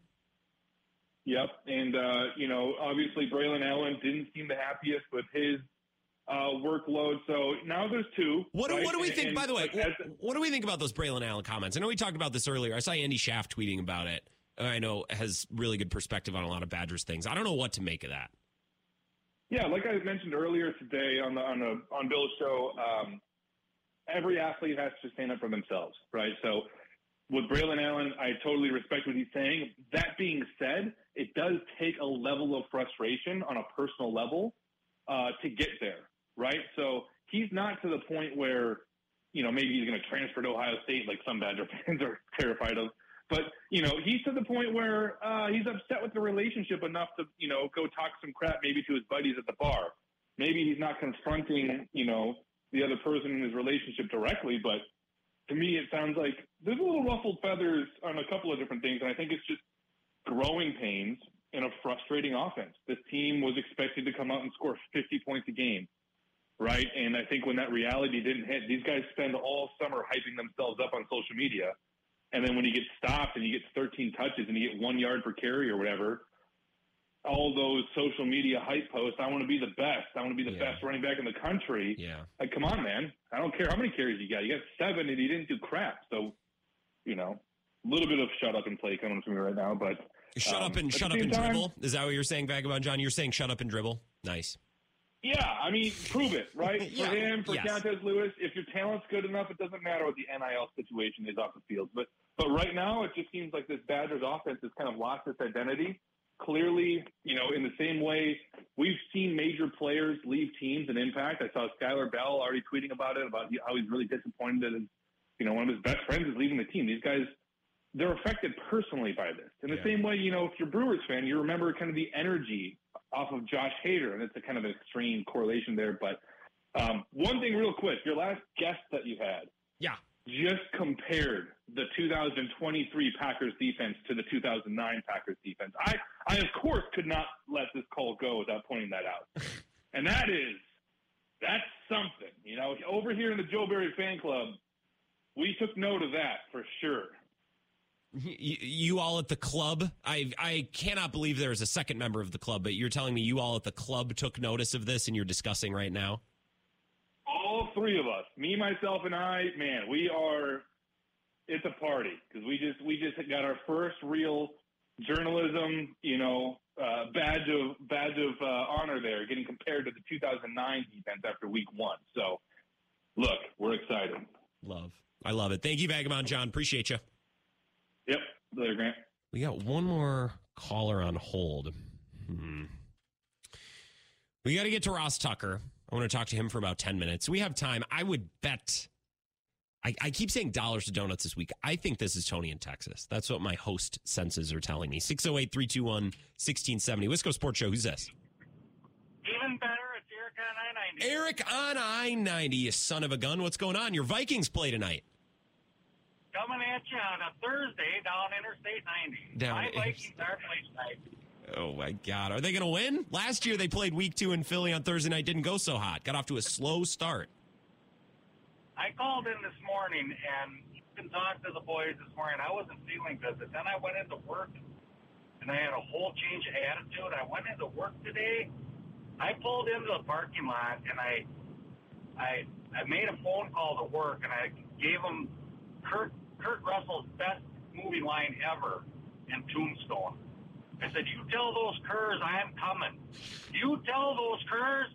S9: Yep, and uh, you know, obviously Braylon Allen didn't seem the happiest with his uh, workload. So now there's two.
S3: What, do-
S9: right?
S3: what do we think,
S9: and
S3: by the way,
S9: as-
S3: what, do we think about those Braylon Allen comments? I know we talked about this earlier. I saw Andy Schaff tweeting about it. I know has really good perspective on a lot of Badgers things. I don't know what to make of that.
S9: Yeah, like I mentioned earlier today on the on the on Bill's show, um, every athlete has to stand up for themselves, right? So with Braylon Allen, I totally respect what he's saying. That being said, it does take a level of frustration on a personal level uh, to get there, right? So he's not to the point where, you know, maybe he's going to transfer to Ohio State like some Badger fans are terrified of. But, you know, he's to the point where uh, he's upset with the relationship enough to, you know, go talk some crap maybe to his buddies at the bar. Maybe he's not confronting, you know, the other person in his relationship directly, but to me, it sounds like there's a little ruffled feathers on a couple of different things, and I think it's just growing pains in a frustrating offense. This team was expected to come out and score 50 points a game, right? And I think when that reality didn't hit, these guys spend all summer hyping themselves up on social media, and then when you get stopped and you get 13 touches and you get one yard per carry or whatever, all those social media hype posts. I want to be the best. I want to be the
S3: Yeah.
S9: best running back in the country.
S3: Yeah.
S9: Like, come on, man. I don't care how many carries you got. You got seven and you didn't do crap. So, you know, a little bit of shut up and play coming from me right now, but
S3: Shut
S9: um,
S3: up and shut up and
S9: time-
S3: dribble. Is that what you're saying, Vagabond John? You're saying shut up and dribble. Nice.
S9: Yeah, I mean, prove it, right?
S3: Yeah,
S9: For him, for
S3: yes.
S9: Keontez Lewis, if your talent's good enough, it doesn't matter what the NIL situation is off the field. But but right now, it just seems like this Badgers offense has kind of lost its identity. Clearly, you know, in the same way we've seen major players leave teams and impact. I saw Skyler Bell already tweeting about it, about how he's really disappointed that his, you know one of his best friends is leaving the team. These guys, they're affected personally by this. In the
S3: Yeah.
S9: same way, you know, if you're a Brewers fan, you remember kind of the energy off of Josh Hader, and it's a kind of an extreme correlation there. But um, one thing, real quick, your last guest that you had
S3: Yeah.
S9: just compared the 2023 Packers defense to the 2009 Packers defense. I, I of course could not let this call go without pointing that out, and that is that's something. You know, over here in the Joe Barry fan club, we took note of that for sure.
S3: You, you all at the club. I I cannot believe there is a second member of the club, but you're telling me you all at the club took notice of this and you're discussing right now.
S9: all three of us, me, myself, and I, man, we are. It's a party because we just we just got our first real journalism, you know, uh, badge of badge of uh, honor there, getting compared to the 2009 defense after week one. So, look, we're excited.
S3: Love. I love it. Thank you, Vagabond John. Appreciate you.
S9: Yep, later, Grant.
S3: We got one more caller on hold. Hmm. We got to get to Ross Tucker. I want to talk to him for about 10 minutes. We have time. I would bet. I, I keep saying dollars to donuts this week. I think this is Tony in Texas. That's what my host senses are telling me. 608 321 1670. Wisco Sports Show. Who's this?
S10: Even better, it's Eric on I-90.
S3: Eric on I 90, you son of a gun. What's going on? Your Vikings play tonight.
S10: Coming at you on a Thursday down Interstate 90.
S3: Down
S10: My Vikings are playing tonight.
S3: Oh my God. Are they going to win? Last year they played week two in Philly on Thursday night. Didn't go so hot. Got off to a slow start.
S10: I called in this morning and been talking to the boys this morning. I wasn't feeling good, but then I went into work and I had a whole change of attitude. I went into work today. I pulled into the parking lot and I, I, I made a phone call to work and I gave them Kurt, Kurt Russell's best movie line ever in Tombstone. I said, "You tell those curs I'm coming. You tell those curs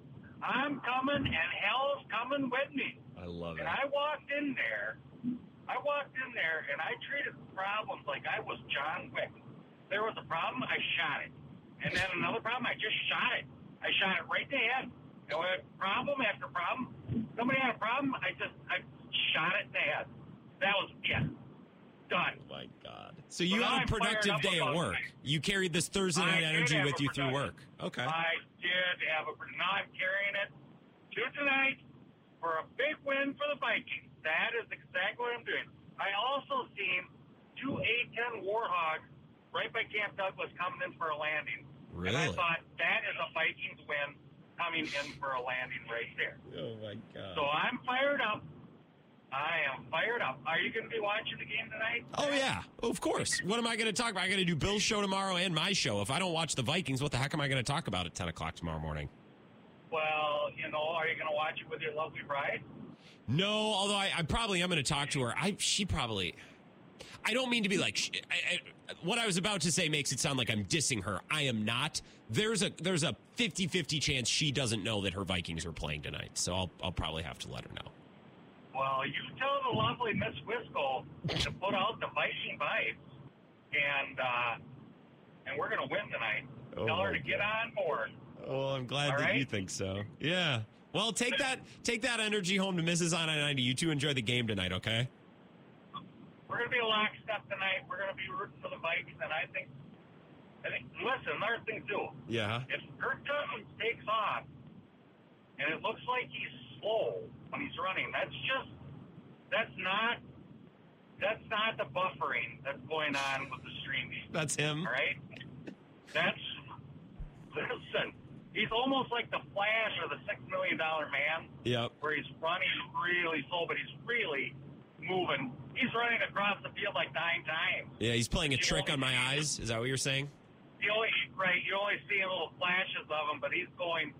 S10: I'm coming, and hell's coming with me."
S3: I love it.
S10: And I walked in there. I walked in there and I treated problems like I was John Wick. There was a problem, I shot it. And then another problem, I just shot it. I shot it right in the head. And problem after problem. Somebody had a problem, I just I shot it in the head. That was it. Done.
S3: Oh my God. So you
S10: Well,
S3: had a
S10: I'm fired
S3: productive day at work.
S10: tonight.
S3: You carried this Thursday night energy with you through work. Okay.
S10: I did have a. Now I'm carrying it to tonight for a big win for the Vikings. That is exactly what I'm doing. I also seen two A-10 Warthogs right by Camp Douglas coming in for a landing. Really? And I thought that is a Vikings win coming in for a landing right there.
S3: Oh my God.
S10: So I'm fired up. I am fired up. Are you going to be watching the game tonight?
S3: Oh yeah, of course. What am I going to talk about? I got to do Bill's show tomorrow and my show. If I don't watch the Vikings, what the heck am I going to talk about at ten o'clock tomorrow morning?
S10: Well, you know, are you going to watch it with your lovely bride?
S3: No, although I, I probably am going to talk to her. I she probably. I don't mean to be like. I, I, what I was about to say makes it sound like I'm dissing her. I am not. There's a there's a 50-50 chance she doesn't know that her Vikings are playing tonight. So I'll I'll probably have to let her know.
S10: Well, you tell the lovely Miss Wisco to put out the Viking vibes, and uh, and we're gonna win tonight.
S3: Oh,
S10: tell her to get on board.
S3: Oh, I'm glad
S10: All
S3: that you think so. Yeah. Well, take that take that energy home to Mrs. on I 90. You two enjoy the game tonight, okay?
S10: We're gonna be a lockstep tonight. We're gonna be rooting for the Vikes, and I think. I think. Listen, another thing too.
S3: Yeah.
S10: If Kirk Cousins takes off, and it looks like he's slow when he's running, that's just that's not that's not the buffering that's going on with the streaming.
S3: That's him.
S10: All right, that's listen. He's almost like the Flash or the Six Million Dollar Man,
S3: Yep.
S10: where he's running really slow, but he's really moving. He's running across the field like nine times.
S3: Yeah, he's playing a trick on my eyes. Is that what you're saying?
S10: You only right, you only see little flashes of him, but he's going.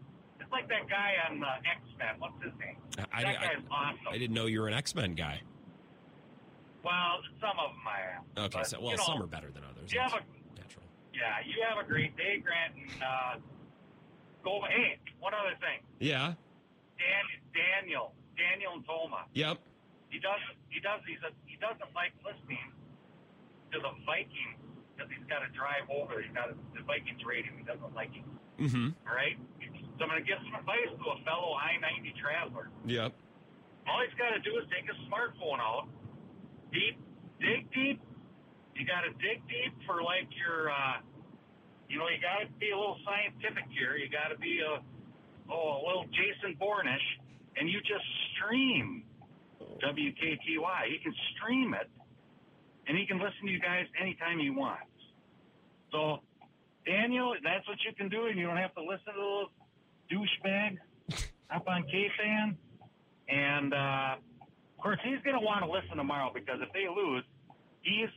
S10: It's like that guy on uh, X Men. What's his name?
S3: I,
S10: that
S3: I-
S10: guy's awesome.
S3: I didn't know you were an X Men guy.
S10: well, some of them I am.
S3: Okay,
S10: But,
S3: so well,
S10: you know,
S3: some are better than others.
S10: You have a,
S3: natural.
S10: yeah, you have a great day, Grant. And uh, go. Hey, one other thing.
S3: Yeah.
S10: Dan, Daniel, Daniel Tomah.
S3: Yep.
S10: He doesn't. He does. He's a, he doesn't like listening to the Vikings because he's got to drive over. He's got the Vikings radio. He doesn't like it.
S3: Mm-hmm.
S10: All right. So I'm going to give some advice to a fellow I-90 traveler.
S3: Yep.
S10: All he's got to do is take his smartphone out, deep, dig deep. You got to dig deep for like your, uh, you know, you got to be a little scientific here. You got to be a, oh, a little Jason Bournish, and you just stream WKTY. He can stream it, and he can listen to you guys anytime he wants. So, Daniel, that's what you can do, and you don't have to listen to those douchebag up on K-Fan. And uh, of course, he's going to want to listen tomorrow because if they lose, he's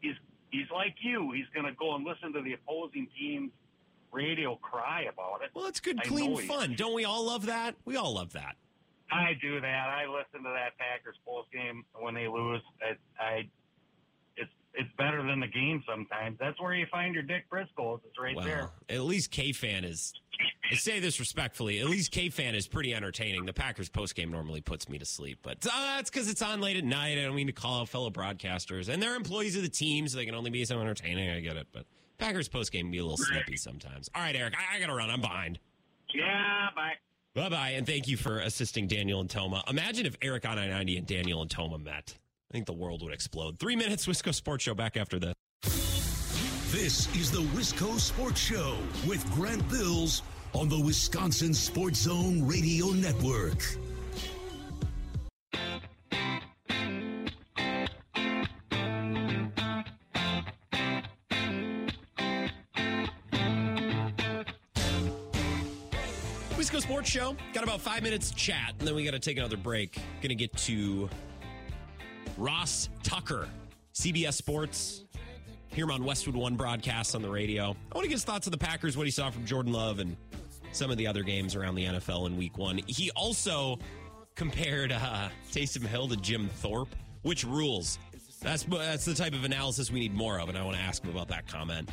S10: he's he's like you. He's going to go and listen to the opposing team's radio cry about it.
S3: Well, that's good,
S10: I
S3: clean
S10: he-
S3: fun. Don't we all love that? We all love that.
S10: I do that. I listen to that Packers post game when they lose. I, I it's better than the game sometimes. That's where you find your Dick Briscoes. It's right there.
S3: at least K fan is. I say this respectfully. At least K fan is pretty entertaining. The Packers post game normally puts me to sleep, but uh, that's because it's on late at night. I don't mean to call out fellow broadcasters, and they're employees of the team, so they can only be so entertaining. I get it, but Packers post game be a little sleepy sometimes. All right, Eric, I, I got to run. I'm behind.
S10: Yeah, bye.
S3: Bye bye, and thank you for assisting Daniel and Tomah. Imagine if Eric on I 90 and Daniel and Tomah met. I think the world would explode. Three minutes, Wisco Sports Show back after this.
S2: This is the Wisco Sports Show with Grant Bills on the Wisconsin Sports Zone Radio Network.
S3: Wisco Sports Show. Got about five minutes chat, and then we got to take another break. Going to get to Ross Tucker, CBS Sports. Him on Westwood One broadcast on the radio. I want to get his thoughts on the Packers, what he saw from Jordan Love, and some of the other games around the NFL in Week One. He also compared uh, Taysom Hill to Jim Thorpe, which rules. That's that's the type of analysis we need more of, and I want to ask him about that comment.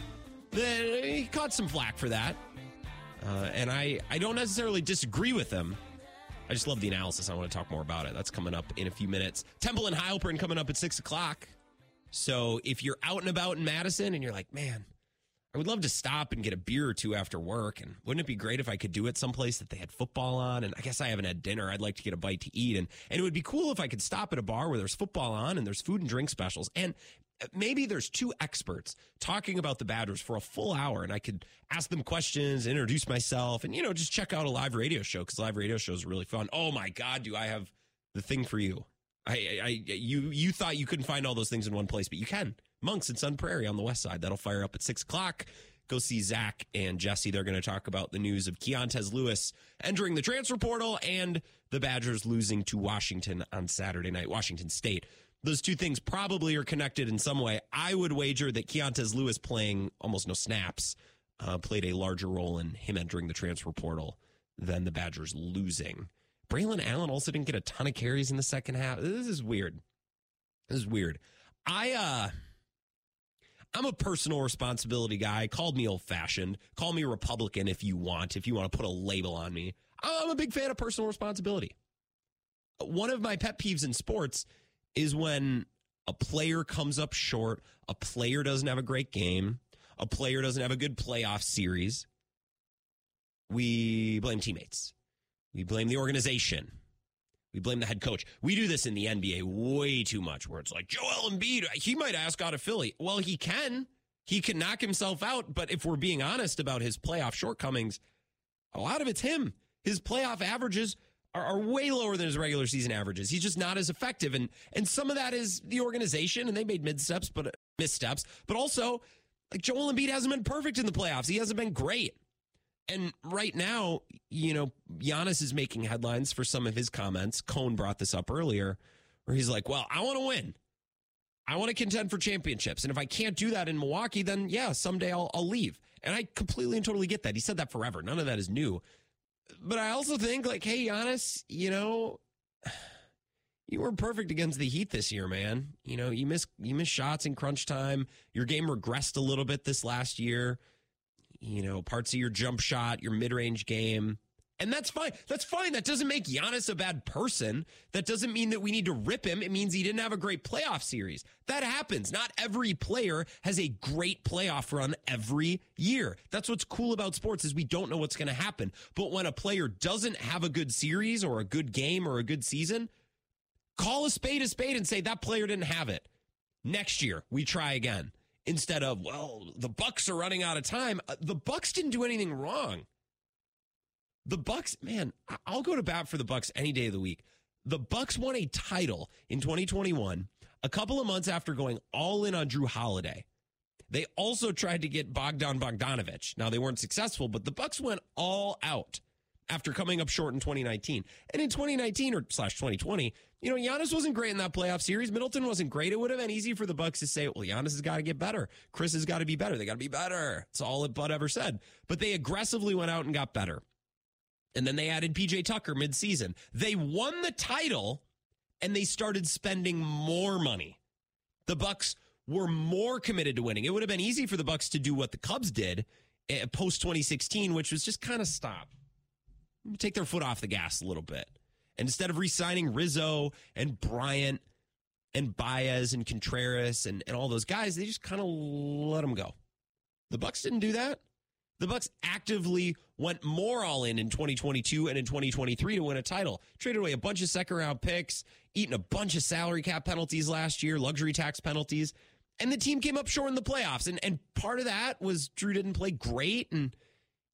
S3: Then he caught some flack for that. Uh, and I, I don't necessarily disagree with them. I just love the analysis. I want to talk more about it. That's coming up in a few minutes. Temple and Heilprin coming up at six o'clock. So if you're out and about in Madison and you're like, man, I would love to stop and get a beer or two after work. And wouldn't it be great if I could do it someplace that they had football on? And I guess I haven't had dinner. I'd like to get a bite to eat. And, and it would be cool if I could stop at a bar where there's football on and there's food and drink specials. And maybe there's two experts talking about the Badgers for a full hour and I could ask them questions, introduce myself, and, you know, just check out a live radio show because live radio shows are really fun. Oh my God, do I have the thing for you? I, I, you, you thought you couldn't find all those things in one place, but you can. Monks and Sun Prairie on the west side. That'll fire up at six o'clock. Go see Zach and Jesse. They're going to talk about the news of Keontez Lewis entering the transfer portal and the Badgers losing to Washington on Saturday night, Washington State. Those two things probably are connected in some way. I would wager that Keontez Lewis playing almost no snaps uh, played a larger role in him entering the transfer portal than the Badgers losing. Braylon Allen also didn't get a ton of carries in the second half. This is weird. This is weird. I uh I'm a personal responsibility guy. Called me old fashioned. Call me Republican if you want, if you want to put a label on me. I'm a big fan of personal responsibility. one of my pet peeves in sports is when a player comes up short, a player doesn't have a great game, a player doesn't have a good playoff series. We blame teammates. We blame the organization. We blame the head coach. We do this in the NBA way too much, where it's like Joel Embiid, he might ask out of Philly. Well, he can. He can knock himself out. But if we're being honest about his playoff shortcomings, a lot of it's him. His playoff averages are, are, way lower than his regular season averages. He's just not as effective, and and some of that is the organization, and they made missteps, but uh, missteps. But also, like Joel Embiid hasn't been perfect in the playoffs. He hasn't been great. And right now, you know, Giannis is making headlines for some of his comments. Cone brought this up earlier, where he's like, "Well, I want to win. I want to contend for championships, and if I can't do that in Milwaukee, then yeah, someday I'll, I'll leave." And I completely and totally get that. He said that forever. None of that is new. But I also think, like, hey, Giannis, you know, you were perfect against the Heat this year, man. You know, you miss you miss shots in crunch time. Your game regressed a little bit this last year. You know, parts of your jump shot, your mid range game. And that's fine. That's fine. That doesn't make Giannis a bad person. That doesn't mean that we need to rip him. It means he didn't have a great playoff series. That happens. Not every player has a great playoff run every year. That's what's cool about sports is we don't know what's going to happen. But when a player doesn't have a good series or a good game or a good season, call a spade a spade and say that player didn't have it. Next year, we try again. Instead of, well, the Bucks are running out of time. Uh, the Bucks didn't do anything wrong. The Bucks, man, I'll go to bat for the Bucks any day of the week. The Bucks won a title in 2021, a couple of months after going all in on Jrue Holiday. They also tried to get Bogdan Bogdanovich. Now they weren't successful, but the Bucks went all out after coming up short in 2019. And in 2019 or slash 2020, you know, Giannis wasn't great in that playoff series. Middleton wasn't great. It would have been easy for the Bucks to say, well, Giannis has got to get better. Chris has got to be better. They got to be better. It's all that Bud ever said. But they aggressively went out and got better. And then they added PJ Tucker midseason. They won the title and they started spending more money. The Bucks were more committed to winning. It would have been easy for the Bucks to do what the Cubs did eh, post 2016, which was just kind of stop. Take their foot off the gas a little bit. And instead of re-signing Rizzo and Bryant and Baez and Contreras and, and all those guys, they just kind of let them go. The Bucks didn't do that. The Bucks actively went more all in in 2022 and in 2023 to win a title. Traded away a bunch of second round picks, eaten a bunch of salary cap penalties last year, luxury tax penalties, and the team came up short in the playoffs. And and part of that was Jrue didn't play great and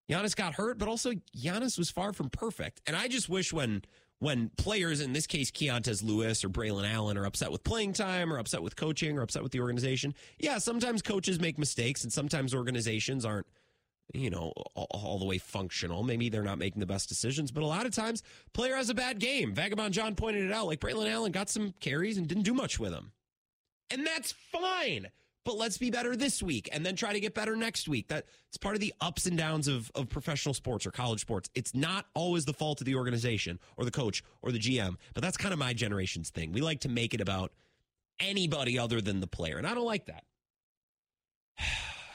S3: Giannis got hurt, but also Giannis was far from perfect. And I just wish when when players, in this case Keontez Lewis or Braylon Allen, are upset with playing time or upset with coaching or upset with the organization. Yeah, sometimes coaches make mistakes and sometimes organizations aren't you know, all, all, the way functional. Maybe they're not making the best decisions, but a lot of times player has a bad game. Vagabond John pointed it out. Like Braylon Allen got some carries and didn't do much with them. And that's fine. But let's be better this week and then try to get better next week. That it's part of the ups and downs of, of professional sports or college sports. It's not always the fault of the organization or the coach or the GM, but that's kind of my generation's thing. We like to make it about anybody other than the player. And I don't like that.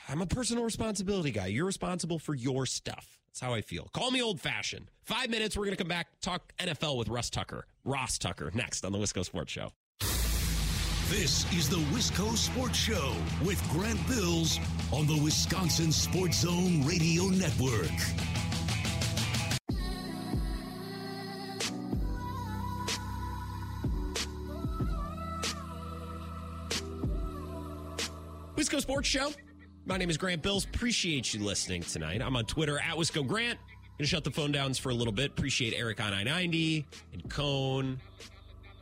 S3: I'm a personal responsibility guy. You're responsible for your stuff. That's how I feel. Call me old fashioned. Five minutes. We're going to come back, talk NFL with Russ Tucker, Ross Tucker, next on the Wisco Sports Show.
S2: This is the Wisco Sports Show with Grant Bills on the Wisconsin Sports Zone Radio Network.
S3: Wisco Sports Show. My name is Grant Bills. Appreciate you listening tonight. I'm on Twitter at Wisco Grant. Gonna shut the phone downs for a little bit. Appreciate Eric on I 90 and Cone,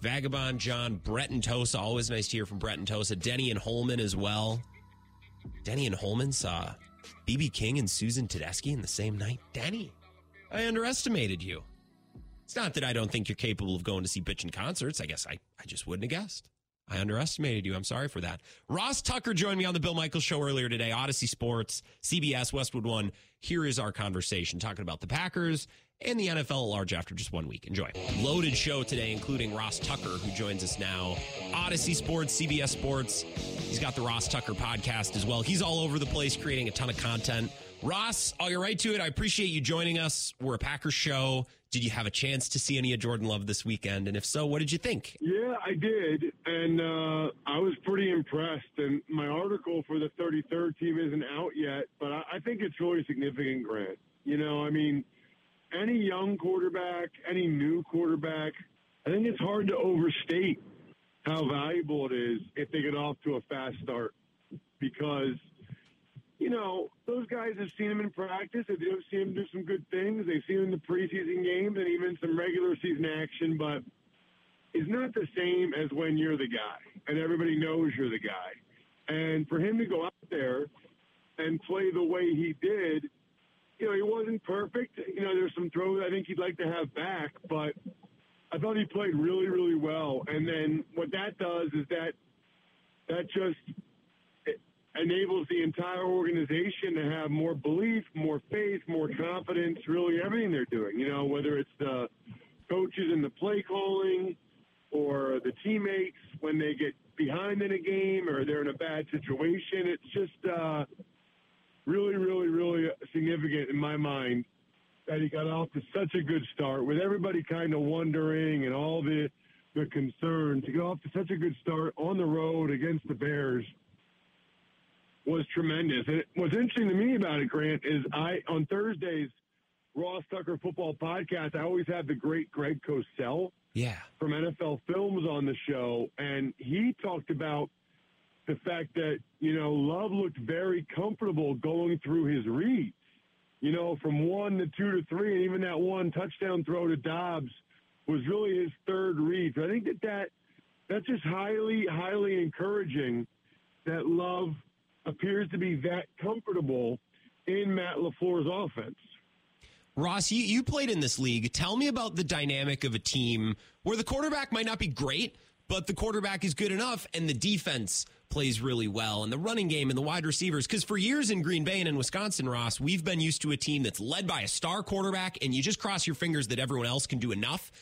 S3: Vagabond John, Brett and Tosa. Always nice to hear from Brett and Tosa. Denny and Holmen as well. Denny and Holmen saw BB King and Susan Tedeschi in the same night. Denny, I underestimated you. It's not that I don't think you're capable of going to see bitchin' concerts. I guess I, I just wouldn't have guessed. I underestimated you. I'm sorry for that. Ross Tucker joined me on the Bill Michaels show earlier today, Audacy Sports, CBS, Westwood One. Here is our conversation talking about the Packers and the NFL at large after just one week. Enjoy. Loaded show today, including Ross Tucker, who joins us now. Audacy Sports, CBS Sports. He's got the Ross Tucker podcast as well. He's all over the place creating a ton of content. Ross, I'll get right to it. I appreciate you joining us. We're a Packers show. Did you have a chance to see any of Jordan Love this weekend? And if so, what did you think?
S11: Yeah, I did, and uh, I was pretty impressed. And my article for the 33rd team isn't out yet, but I, I think it's really significant, Grant. You know, I mean, any young quarterback, any new quarterback, I think it's hard to overstate how valuable it is if they get off to a fast start because – you know, those guys have seen him in practice. They've seen him do some good things. They've seen him in the preseason games and even some regular season action, but it's not the same as when you're the guy and everybody knows you're the guy. And for him to go out there and play the way he did, you know, he wasn't perfect. You know, there's some throws I think he'd like to have back, but I thought he played really, really well. And then what that does is that that just enables the entire organization to have more belief, more faith, more confidence, really everything they're doing. You know, whether it's the coaches and the play calling or the teammates when they get behind in a game or they're in a bad situation. It's just uh, really, really, really significant in my mind that he got off to such a good start with everybody kind of wondering and all the the concern to get off to such a good start on the road against the Bears was tremendous. And what's interesting to me about it, Grant, is I on Thursdays Ross Tucker Football Podcast, I always have the great Greg Cosell,
S3: yeah,
S11: from NFL Films on the show, and he talked about the fact that you know Love looked very comfortable going through his reads. You know, from one to two to three, and even that one touchdown throw to Doubs was really his third read. So I think that that that's just highly, highly encouraging that Love appears to be that comfortable in Matt LaFleur's offense.
S3: Ross, you, you played in this league. Tell me about the dynamic of a team where the quarterback might not be great, but the quarterback is good enough and the defense plays really well and the running game and the wide receivers. Because for years in Green Bay and in Wisconsin, Ross, we've been used to a team that's led by a star quarterback and you just cross your fingers that everyone else can do enough.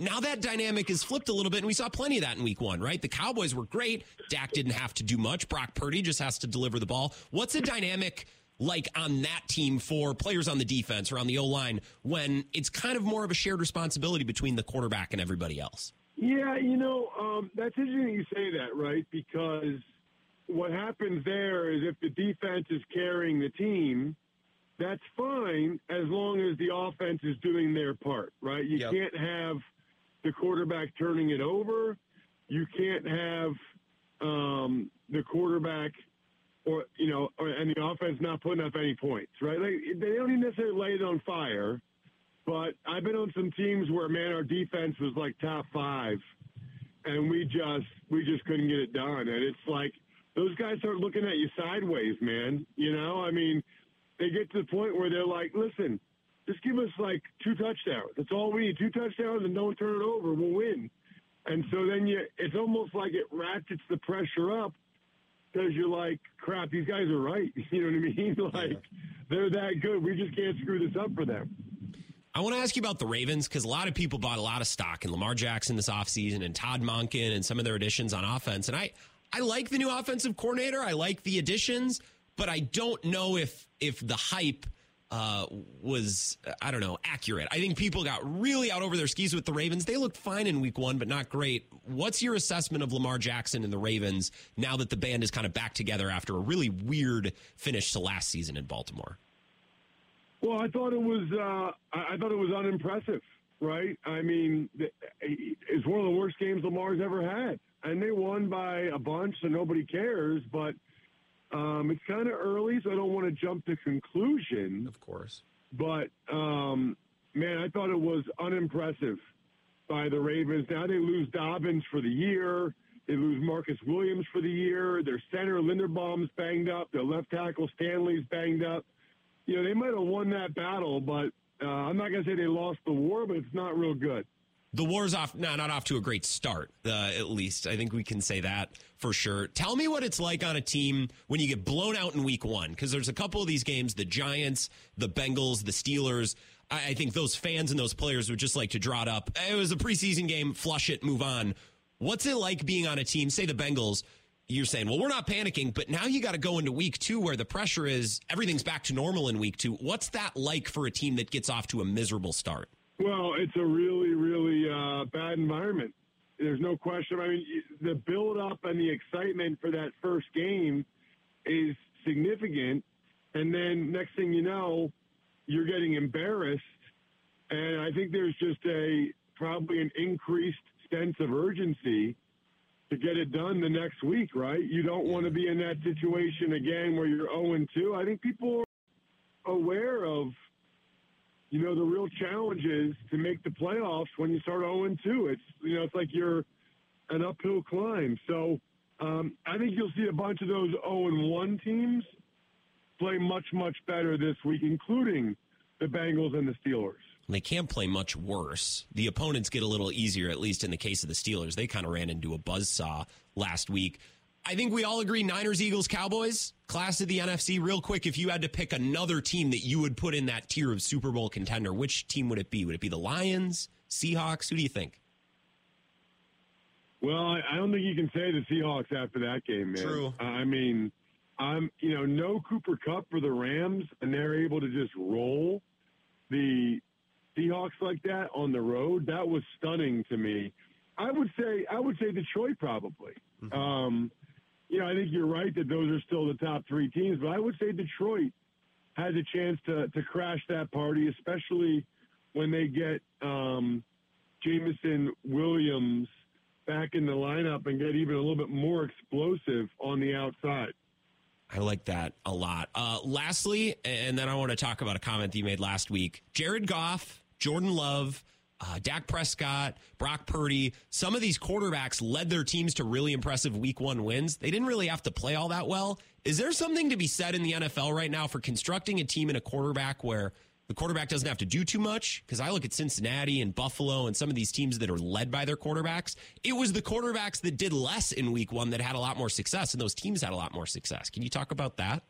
S3: Now that dynamic is flipped a little bit, and we saw plenty of that in week one, right? The Cowboys were great. Dak didn't have to do much. Brock Purdy just has to deliver the ball. What's a dynamic like on that team for players on the defense or on the O line when it's kind of more of a shared responsibility between the quarterback and everybody else?
S11: Yeah, you know, um, that's interesting you say that, right? Because what happens there is if the defense is carrying the team, that's fine as long as the offense is doing their part, right? You yep. can't have – the quarterback turning it over. You can't have um, the quarterback or you know, or, and the offense not putting up any points, right? Like, they don't even necessarily lay it on fire, but I've been on some teams where man, our defense was like top five, and we just we just couldn't get it done, and it's like those guys start looking at you sideways, man. You know, I mean, they get to the point where they're like, listen, just give us like two touchdowns. That's all we need. Two touchdowns and don't turn it over. We'll win. And so then you, it's almost like it ratchets the pressure up because you're like, crap, these guys are right. You know what I mean? Like, they're that good. We just can't screw this up for them.
S3: I want to ask you about the Ravens because a lot of people bought a lot of stock in Lamar Jackson this offseason and Todd Monken and some of their additions on offense. And I, I like the new offensive coordinator. I like the additions, but I don't know if if the hype – uh, was I don't know accurate. I think people got really out over their skis with the Ravens. They looked fine in Week One, but not great. What's your assessment of Lamar Jackson and the Ravens now that the band is kind of back together after a really weird finish to last season in Baltimore?
S11: Well, I thought it was uh, I thought it was unimpressive. Right? I mean, it's one of the worst games Lamar's ever had, and they won by a bunch, so nobody cares. But um, it's kind of early, so I don't want to jump to conclusion.
S3: Of course.
S11: But, um, man, I thought it was unimpressive by the Ravens. Now they lose Dobbins for the year. They lose Marcus Williams for the year. Their center, Linderbaum's banged up. Their left tackle, Stanley's banged up. You know, they might have won that battle, but uh, I'm not going to say they lost the war, but it's not real good
S3: the war's off no, not off to a great start uh, at least. I think we can say that for sure. Tell me what it's like on a team when you get blown out in week one because there's a couple of these games the giants the bengals the steelers. I, I think those fans and those players would just like to draw it up. It was a preseason game flush it move on. What's it like being on a team say the bengals you're saying, well, we're not panicking, but now you got to go into week two where the pressure is everything's back to normal in week two. What's that like for a team that gets off to a miserable start?
S11: Well, it's a really, really uh, bad environment. There's no question. I mean, the build up and the excitement for that first game is significant. And then next thing you know, you're getting embarrassed. And I think there's just a probably an increased sense of urgency to get it done the next week, right? You don't want to be in that situation again where you're 0 2. I think people are aware of you know, the real challenge is to make the playoffs when you start 0 2. It's, you know, it's like you're an uphill climb. So um, I think you'll see a bunch of those 0 1 teams play much, much better this week, including the Bengals and the Steelers.
S3: They can't play much worse. The opponents get a little easier, at least in the case of the Steelers. They kind of ran into a buzzsaw last week. I think we all agree Niners, Eagles, Cowboys, class of the NFC. Real quick, if you had to pick another team that you would put in that tier of Super Bowl contender, which team would it be? Would it be the Lions, Seahawks? Who do you think?
S11: Well, I don't think you can say the Seahawks after that game, man.
S3: True.
S11: I mean, I'm, you know, no Cooper Kupp for the Rams, and they're able to just roll the Seahawks like that on the road. That was stunning to me. I would say, I would say Detroit probably. Mm-hmm. Um, you know, I think you're right that those are still the top three teams, but I would say Detroit has a chance to to crash that party, especially when they get um, Jameson Williams back in the lineup and get even a little bit more explosive on the outside.
S3: I like that a lot. Uh, lastly, and then I want to talk about a comment that you made last week. Jared Goff, Jordan Love, uh, Dak Prescott, Brock Purdy, some of these quarterbacks led their teams to really impressive week one wins. They didn't really have to play all that well. Is there something to be said in the NFL right now for constructing a team and a quarterback where the quarterback doesn't have to do too much? Because I look at Cincinnati and Buffalo and some of these teams that are led by their quarterbacks. It was the quarterbacks that did less in week one that had a lot more success, and those teams had a lot more success. Can you talk about that?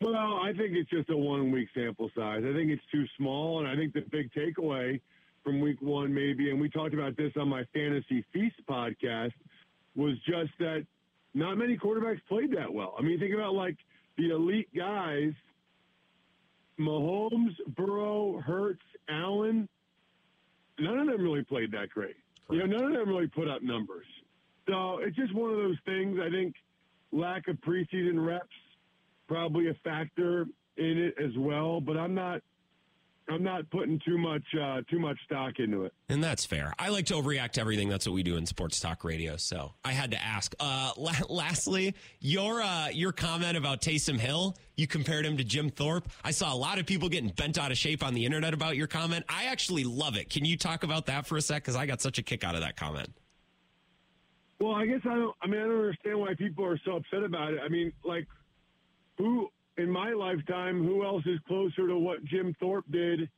S11: Well, I think it's just a one week sample size. I think it's too small, and I think the big takeaway from week one, maybe, and we talked about this on my Fantasy Feast podcast, was just that not many quarterbacks played that well. I mean, think about like the elite guys Mahomes, Burrow, Hurts, Allen. None of them really played that great. You know, none of them really put up numbers. So it's just one of those things. I think lack of preseason reps probably a factor in it as well. But I'm not I'm not putting too much uh, too much stock into it.
S3: And that's fair. I like to overreact to everything. That's what we do in sports talk radio. So I had to ask. Uh, la- lastly, your uh, your comment about Taysom Hill. You compared him to Jim Thorpe. I saw a lot of people getting bent out of shape on the internet about your comment. I actually love it. Can you talk about that for a sec? Because I got such a kick out of that comment.
S11: Well, I guess I don't. I mean, I don't understand why people are so upset about it. I mean, like who in my lifetime, who else is closer to what Jim Thorpe did,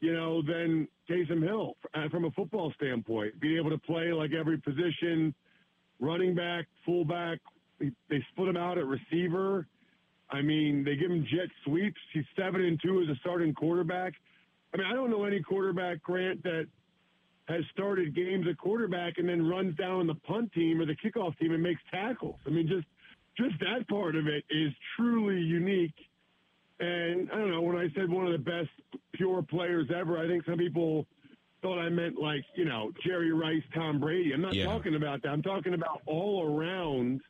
S11: you know, than Taysom Hill uh, from a football standpoint? Being able to play like every position, running back, fullback. They split him out at receiver. I mean, they give him jet sweeps. He's seven and two as a starting quarterback. I mean, I don't know any quarterback, Grant, that has started games at quarterback and then runs down the punt team or the kickoff team and makes tackles. I mean, just just that part of it is truly unique. And I don't know, when I said one of the best pure players ever, I think some people thought I meant like, you know, Jerry Rice, Tom Brady. I'm not yeah. talking about that. I'm talking about all around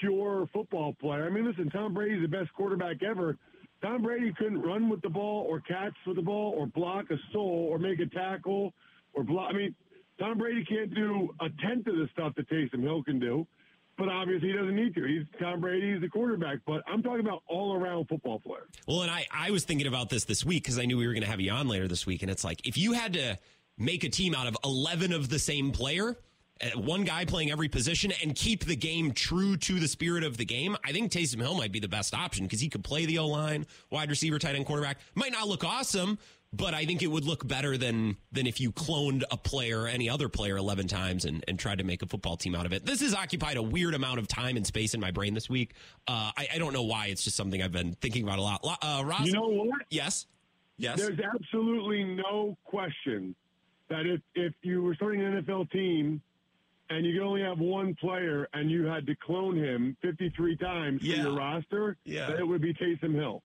S11: pure football player. I mean, listen, Tom Brady's the best quarterback ever. Tom Brady couldn't run with the ball or catch with the ball or block a soul or make a tackle or block. I mean, Tom Brady can't do a tenth of the stuff that Taysom Hill can do but obviously he doesn't need to. He's Tom Brady. He's the quarterback. But I'm talking about all around football player.
S3: Well, and I, I was thinking about this this week because I knew we were going to have you on later this week. And it's like, if you had to make a team out of 11 of the same player, uh, one guy playing every position and keep the game true to the spirit of the game, I think Taysom Hill might be the best option because he could play the O line, wide receiver, tight end, quarterback. Might not look awesome, but I think it would look better than than if you cloned a player, any other player, eleven times and, and tried to make a football team out of it. This has occupied a weird amount of time and space in my brain this week. Uh, I, I, don't know why. It's just something I've been thinking about a lot. Uh, Ross,
S11: you know what?
S3: Yes, yes.
S11: There's absolutely no question that if if you were starting an NFL team and you could only have one player and you had to clone him 53 times yeah. for your roster,
S3: yeah.
S11: it would be Taysom Hill.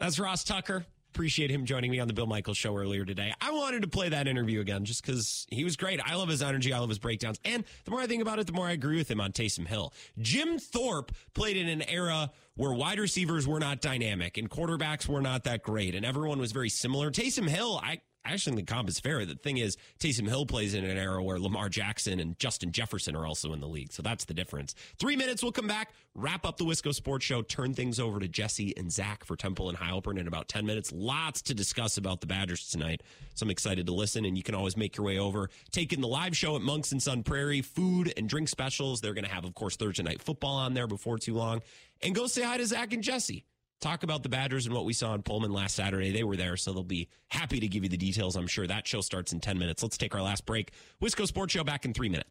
S3: That's Ross Tucker appreciate him joining me on the Bill Michaels show earlier today. I wanted to play that interview again just because he was great. I love his energy. I love his breakdowns. And the more I think about it, the more I agree with him on Taysom Hill. Jim Thorpe played in an era where wide receivers were not dynamic and quarterbacks were not that great and everyone was very similar. Taysom Hill, I, I actually think the comp is fair. The thing is, Taysom Hill plays in an era where Lamar Jackson and Justin Jefferson are also in the league. So that's the difference. Three minutes, we'll come back, wrap up the Wisco Sports Show, turn things over to Jesse and Zach for Temple and Heilprin in about 10 minutes. Lots to discuss about the Badgers tonight. So I'm excited to listen, and you can always make your way over. Take in the live show at Monks and Sun Prairie, food and drink specials. They're going to have, of course, Thursday night football on there before too long. And go say hi to Zach and Jesse talk about the Badgers and what we saw in Pullman last Saturday. They were there, so they'll be happy to give you the details. I'm sure that show starts in 10 minutes. Let's take our last break. Wisco Sports Show back in three minutes.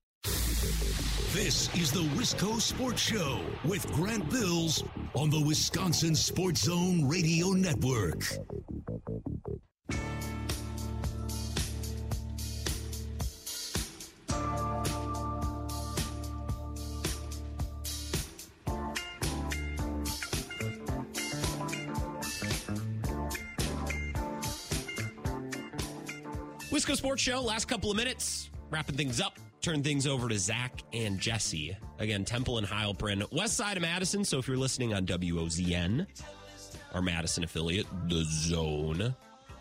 S2: This is the Wisco Sports Show with Grant Bills on the Wisconsin Sports Zone Radio Network.
S3: Wisco Sports Show, last couple of minutes, wrapping things up, turn things over to Zach and Jesse. Again, Temple and Heilprin, west side of Madison. So if you're listening on WOZN, our Madison affiliate, The Zone,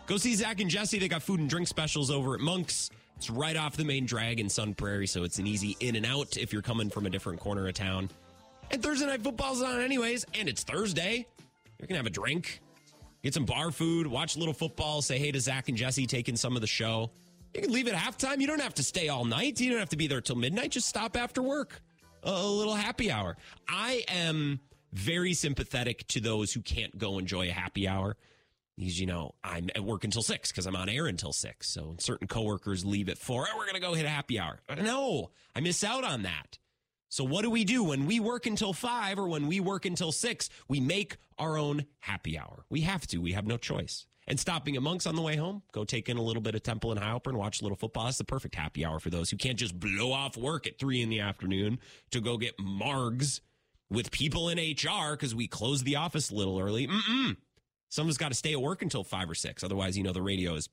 S3: go see Zach and Jesse. They got food and drink specials over at Monk's. It's right off the main drag in Sun Prairie, so it's an easy in and out if you're coming from a different corner of town. And Thursday night football's on anyways, and it's Thursday. You're gonna have a drink, get some bar food, watch a little football, say hey to Zach and Jesse taking some of the show. You can leave at halftime. You don't have to stay all night. You don't have to be there till midnight. Just stop after work. A, little happy hour. I am very sympathetic to those who can't go enjoy a happy hour. Because, you know, I'm at work until six because I'm on air until six. So certain coworkers leave at four. Oh, we're going to go hit a happy hour. No, I miss out on that. So what do we do when we work until five or when we work until six? We make our own happy hour. We have to. We have no choice. And stopping at Monks on the way home, go take in a little bit of Temple and Heilprin, watch a little football. That's the perfect happy hour for those who can't just blow off work at three in the afternoon to go get margs with people in HR because we closed the office a little early. Mm-mm. Someone's got to stay at work until five or six. Otherwise, you know, the radio is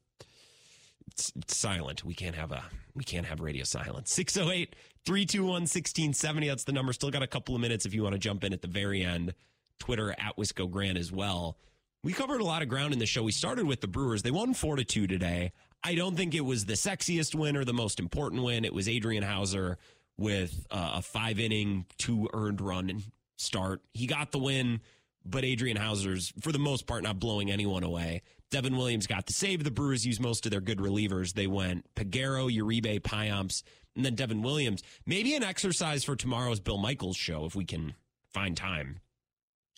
S3: it's, it's silent. We can't have a we can't have radio silence. 608 321 1670. That's the number. Still got a couple of minutes if you want to jump in at the very end. Twitter at Wisco Grant as well. We covered a lot of ground in the show. We started with the Brewers. They won four to two today. I don't think it was the sexiest win or the most important win. It was Adrian Houser with uh, a five inning, two earned run start. He got the win, but Adrian Houser's, for the most part, not blowing anyone away. Devin Williams got the save. The Brewers used most of their good relievers. They went Peguero, Uribe, Payamps, and then Devin Williams. Maybe an exercise for tomorrow's Bill Michaels show if we can find time.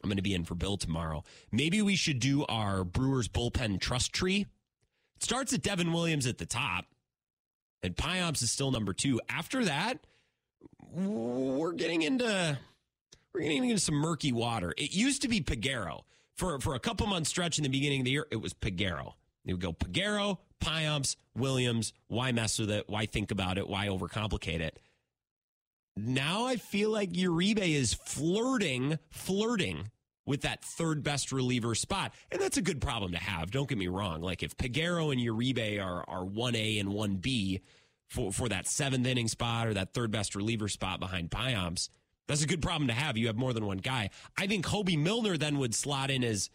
S3: I'm going to be in for Bill tomorrow. Maybe we should do our Brewers bullpen trust tree. It starts at Devin Williams at the top, and Payamps is still number two. After that, we're getting into we're getting into some murky water. It used to be Peguero for for a couple months stretch in the beginning of the year. It was Peguero. It would go Peguero, Payamps, Williams. Why mess with it? Why think about it? Why overcomplicate it? Now I feel like Uribe is flirting, flirting with that third best reliever spot. And that's a good problem to have. Don't get me wrong. Like if Peguero and Uribe are, are 1A and 1B for, for that seventh inning spot or that third best reliever spot behind Payamps, that's a good problem to have. You have more than one guy. I think Hoby Milner then would slot in as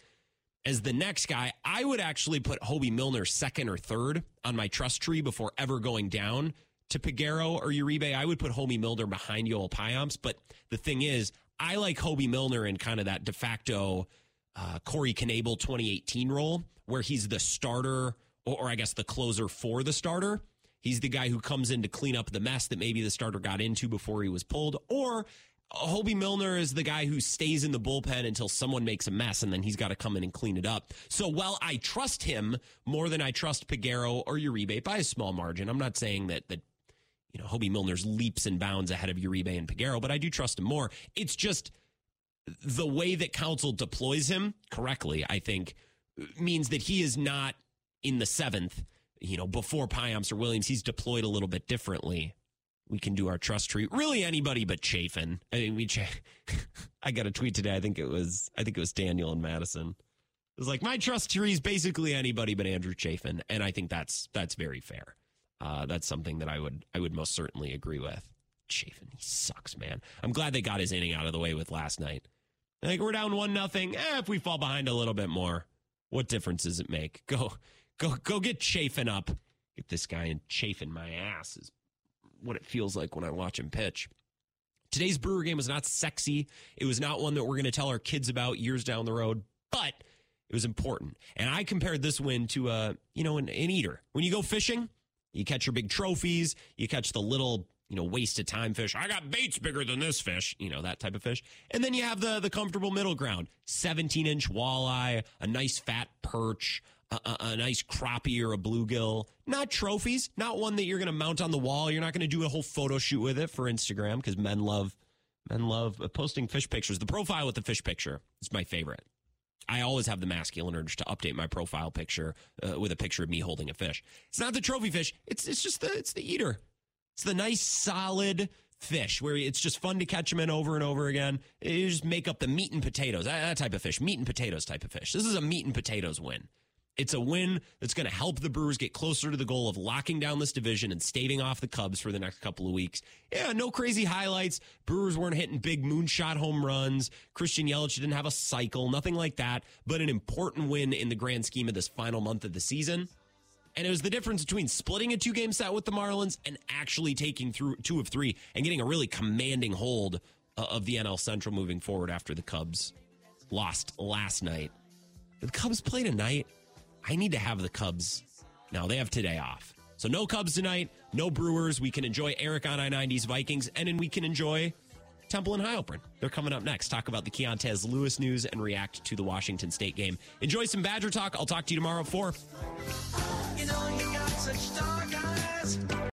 S3: as the next guy. I would actually put Hoby Milner second or third on my trust tree before ever going down to Peguero or Uribe. I would put Hoby Milner behind Yoel Payamps. But the thing is, I like Hoby Milner in kind of that de facto uh, Corey Knebel 2018 role where he's the starter, or, or I guess the closer for the starter. He's the guy who comes in to clean up the mess that maybe the starter got into before he was pulled. Or Hoby Milner is the guy who stays in the bullpen until someone makes a mess and then he's got to come in and clean it up. So while I trust him more than I trust Peguero or Uribe by a small margin, I'm not saying that that you know, Hoby Milner's leaps and bounds ahead of Uribe and Peguero, but I do trust him more. It's just the way that Counsell deploys him correctly, I think, means that he is not in the seventh, you know, before Payamps or Williams. He's deployed a little bit differently. We can do our trust tree. Really, anybody but Chafin. I mean, we. I got a tweet today. I think it was. I think it was Daniel and Madison. It was like, my trust tree is basically anybody but Andrew Chafin, and I think that's that's very fair. Uh, that's something that I would I would most certainly agree with. Chafin, he sucks, man. I'm glad they got his inning out of the way with last night. Like we're down one nothing. Eh, if we fall behind a little bit more, what difference does it make? Go, go, go get Chafin up. Get this guy and Chafin my ass is what it feels like when I watch him pitch. Today's Brewer game was not sexy. It was not one that we're going to tell our kids about years down the road, but it was important. And I compared this win to a, you know, an, an eater. When you go fishing, you catch your big trophies, you catch the little you know, waste of time fish. I got baits bigger than this fish, you know, that type of fish. And then you have the the comfortable middle ground 17 inch walleye, a nice fat perch, a, a, nice crappie or a bluegill. Not trophies, not one that you're going to mount on the wall. You're not going to do a whole photo shoot with it for Instagram because men love men love posting fish pictures. The profile with the fish picture is my favorite. I always have the masculine urge to update my profile picture uh, with a picture of me holding a fish. It's not the trophy fish. It's it's just the it's the eater. It's the nice, solid fish where it's just fun to catch them in over and over again. You just make up the meat and potatoes, that type of fish, meat and potatoes type of fish. This is a meat and potatoes win. It's a win that's going to help the Brewers get closer to the goal of locking down this division and staving off the Cubs for the next couple of weeks. Yeah, no crazy highlights. Brewers weren't hitting big moonshot home runs. Christian Yelich didn't have a cycle, nothing like that, but an important win in the grand scheme of this final month of the season. And it was the difference between splitting a two game set with the Marlins and actually taking through two of three and getting a really commanding hold uh, of the NL Central moving forward after the Cubs lost last night. The Cubs play tonight. I need to have the Cubs. Now they have today off. So no Cubs tonight, no Brewers. We can enjoy Eric on I 90's Vikings, and then we can enjoy Temple and Heilprin. They're coming up next. Talk about the Keontez Lewis news and react to the Washington State game. Enjoy some Badger talk. I'll talk to you tomorrow at 4. You know you